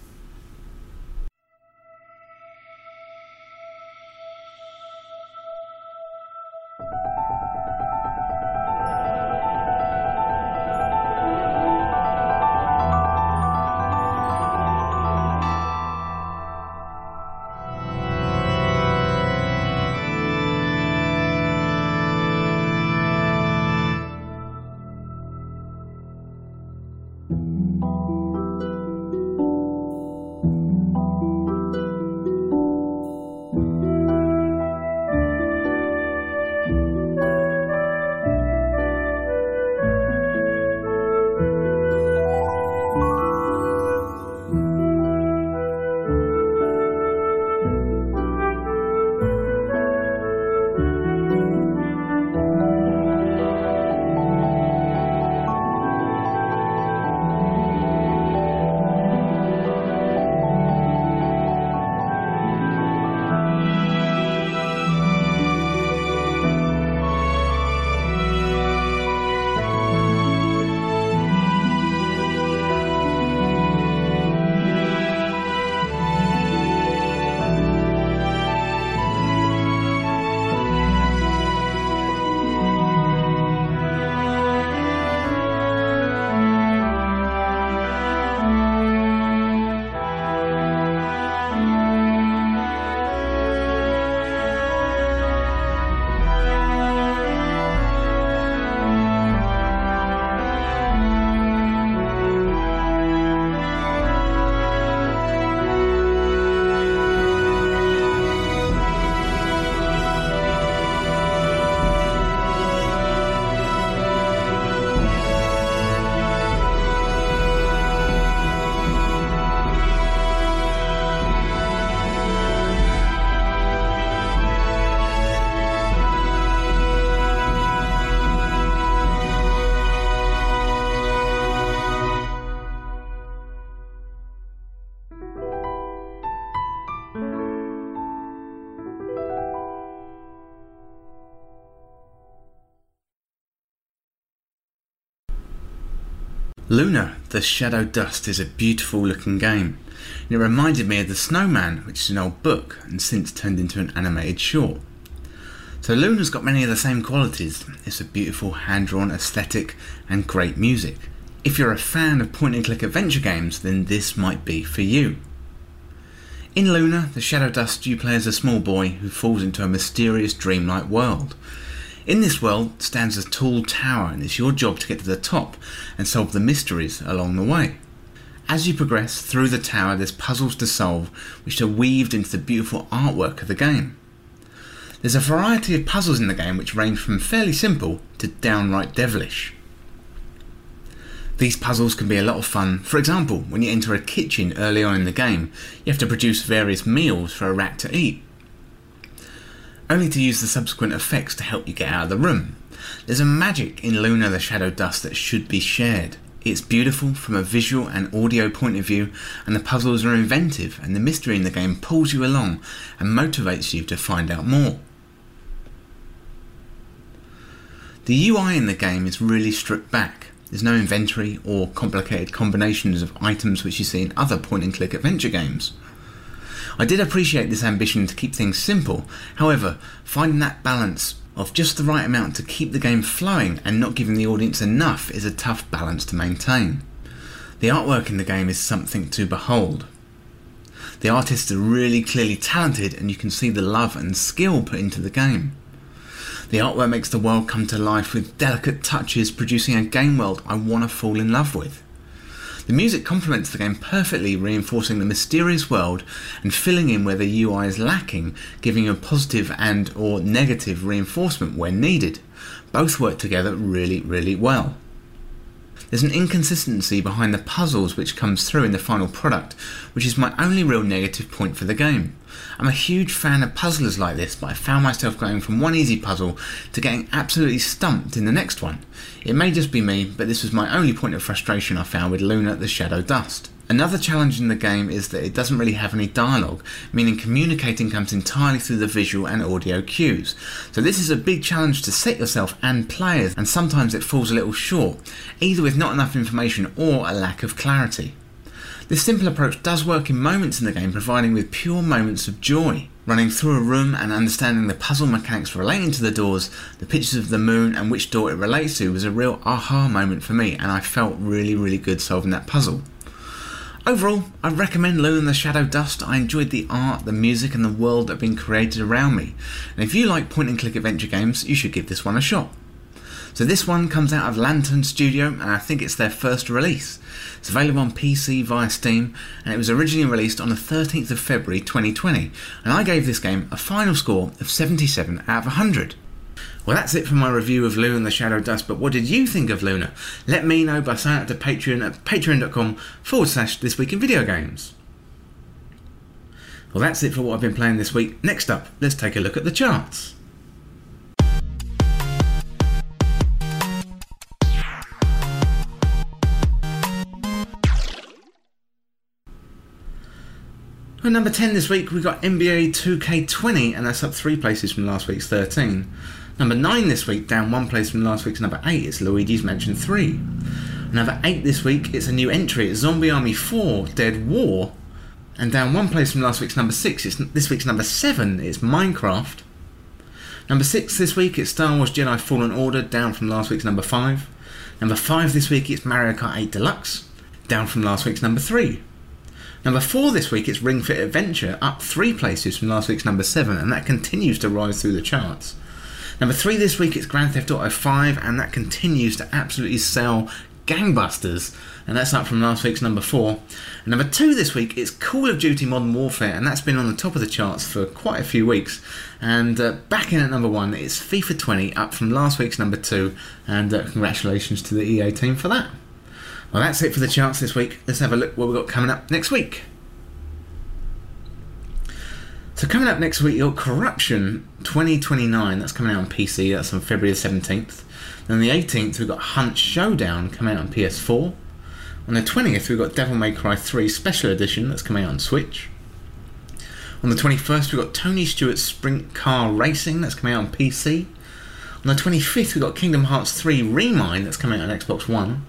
S1: Luna, The Shadow Dust is a beautiful looking game. And it reminded me of The Snowman, which is an old book and since turned into an animated short. So Luna's got many of the same qualities. It's a beautiful hand drawn aesthetic and great music. If you're a fan of point and click adventure games, then this might be for you. In Luna, The Shadow Dust, you play as a small boy who falls into a mysterious dreamlike world in this world stands a tall tower, and it's your job to get to the top and solve the mysteries along the way. As you progress through the tower, there's puzzles to solve, which are weaved into the beautiful artwork of the game. There's a variety of puzzles in the game which range from fairly simple to downright devilish. These puzzles can be a lot of fun. For example, when you enter a kitchen early on in the game, you have to produce various meals for a rat to eat, only to use the subsequent effects to help you get out of the room. There's a magic in Luna the Shadow Dust that should be shared. It's beautiful from a visual and audio point of view, and the puzzles are inventive, and the mystery in the game pulls you along and motivates you to find out more. The UI in the game is really stripped back. There's no inventory or complicated combinations of items which you see in other point and click adventure games. I did appreciate this ambition to keep things simple, however, finding that balance of just the right amount to keep the game flowing and not giving the audience enough is a tough balance to maintain. The artwork in the game is something to behold. The artists are really clearly talented and you can see the love and skill put into the game. The artwork makes the world come to life with delicate touches, producing a game world I want to fall in love with. The music complements the game perfectly, reinforcing the mysterious world and filling in where the UI is lacking, giving a positive and or negative reinforcement when needed. Both work together really, really well. There's an inconsistency behind the puzzles which comes through in the final product, which is my only real negative point for the game. I'm a huge fan of puzzlers like this, but I found myself going from one easy puzzle to getting absolutely stumped in the next one. It may just be me, but this was my only point of frustration I found with Luna the Shadow Dust. Another challenge in the game is that it doesn't really have any dialogue, meaning communicating comes entirely through the visual and audio cues. So this is a big challenge to set yourself and players, and sometimes it falls a little short, either with not enough information or a lack of clarity. This simple approach does work in moments in the game, providing with pure moments of joy. Running through a room and understanding the puzzle mechanics relating to the doors, the pictures of the moon, and which door it relates to was a real aha moment for me, and I felt really, really good solving that puzzle. Overall, I recommend Luna the Shadow Dust. I enjoyed the art, the music, and the world that have been created around me. And if you like point and click adventure games, you should give this one a shot. So this one comes out of Lantern Studio, and I think it's their first release. It's available on PC via Steam, and it was originally released on the 13th of February 2020. And I gave this game a final score of 77 out of 100. Well, that's it for my review of Luna and the Shadow Dust, but what did you think of Luna? Let me know by signing up to Patreon at patreon.com forward slash this week in video games. Well, that's it for what I've been playing this week. Next up, let's take a look at the charts. Well, number 10 this week, we got NBA 2K20, and that's up three places from last week's 13. Number 9 this week, down one place from last week's number 8, it's Luigi's Mansion 3. Number 8 this week, it's a new entry, it's Zombie Army 4 Dead War. And down one place from last week's number 6, it's this week's number 7, it's Minecraft. Number 6 this week, it's Star Wars Jedi Fallen Order, down from last week's number 5. Number 5 this week, it's Mario Kart 8 Deluxe, down from last week's number 3. Number four this week is Ring Fit Adventure, up three places from last week's number seven, and that continues to rise through the charts. Number three this week is Grand Theft Auto 5, and that continues to absolutely sell gangbusters, and that's up from last week's number four. And number two this week is Call of Duty Modern Warfare, and that's been on the top of the charts for quite a few weeks. And uh, back in at number one is FIFA 20, up from last week's number two, and uh, congratulations to the EA team for that. Well, that's it for the charts this week. Let's have a look what we've got coming up next week. So coming up next week, your Corruption 2029. That's coming out on PC. That's on February the 17th. Then the 18th, we've got Hunt Showdown coming out on PS4. On the 20th, we've got Devil May Cry 3 Special Edition. That's coming out on Switch. On the 21st, we've got Tony Stewart's Sprint Car Racing. That's coming out on PC. On the 25th, we've got Kingdom Hearts 3 Re Mind. That's coming out on Xbox One.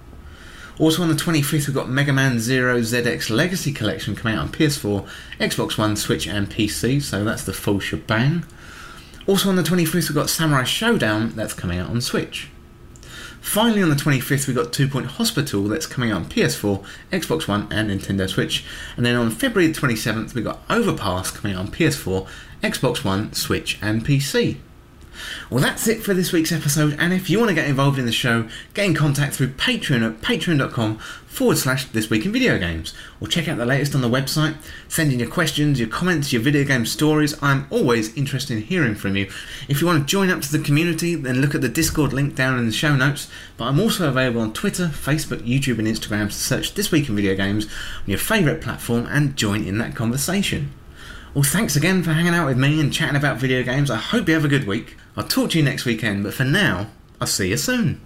S1: Also on the 25th, we've got Mega Man Zero ZX Legacy Collection coming out on PS4, Xbox One, Switch, and PC, so that's the full shebang. Also on the 25th, we've got Samurai Shodown, that's coming out on Switch. Finally, on the 25th, we've got Two Point Hospital, that's coming out on PS4, Xbox One, and Nintendo Switch. And then on February 27th, we've got Overpass coming out on PS4, Xbox One, Switch, and PC. Well, that's it for this week's episode, and if you want to get involved in the show, get in contact through Patreon at patreon.com forward slash this week in video games, or check out the latest on the website. Send in your questions, your comments, your video game stories. I'm always interested in hearing from you. If you want to join up to the community, then look at the Discord link down in the show notes. But I'm also available on Twitter, Facebook, YouTube, and Instagram. So search This Week in Video Games on your favourite platform and join in that conversation. Well, thanks again for hanging out with me and chatting about video games. I hope you have a good week. I'll talk to you next weekend, but for now, I'll see you soon.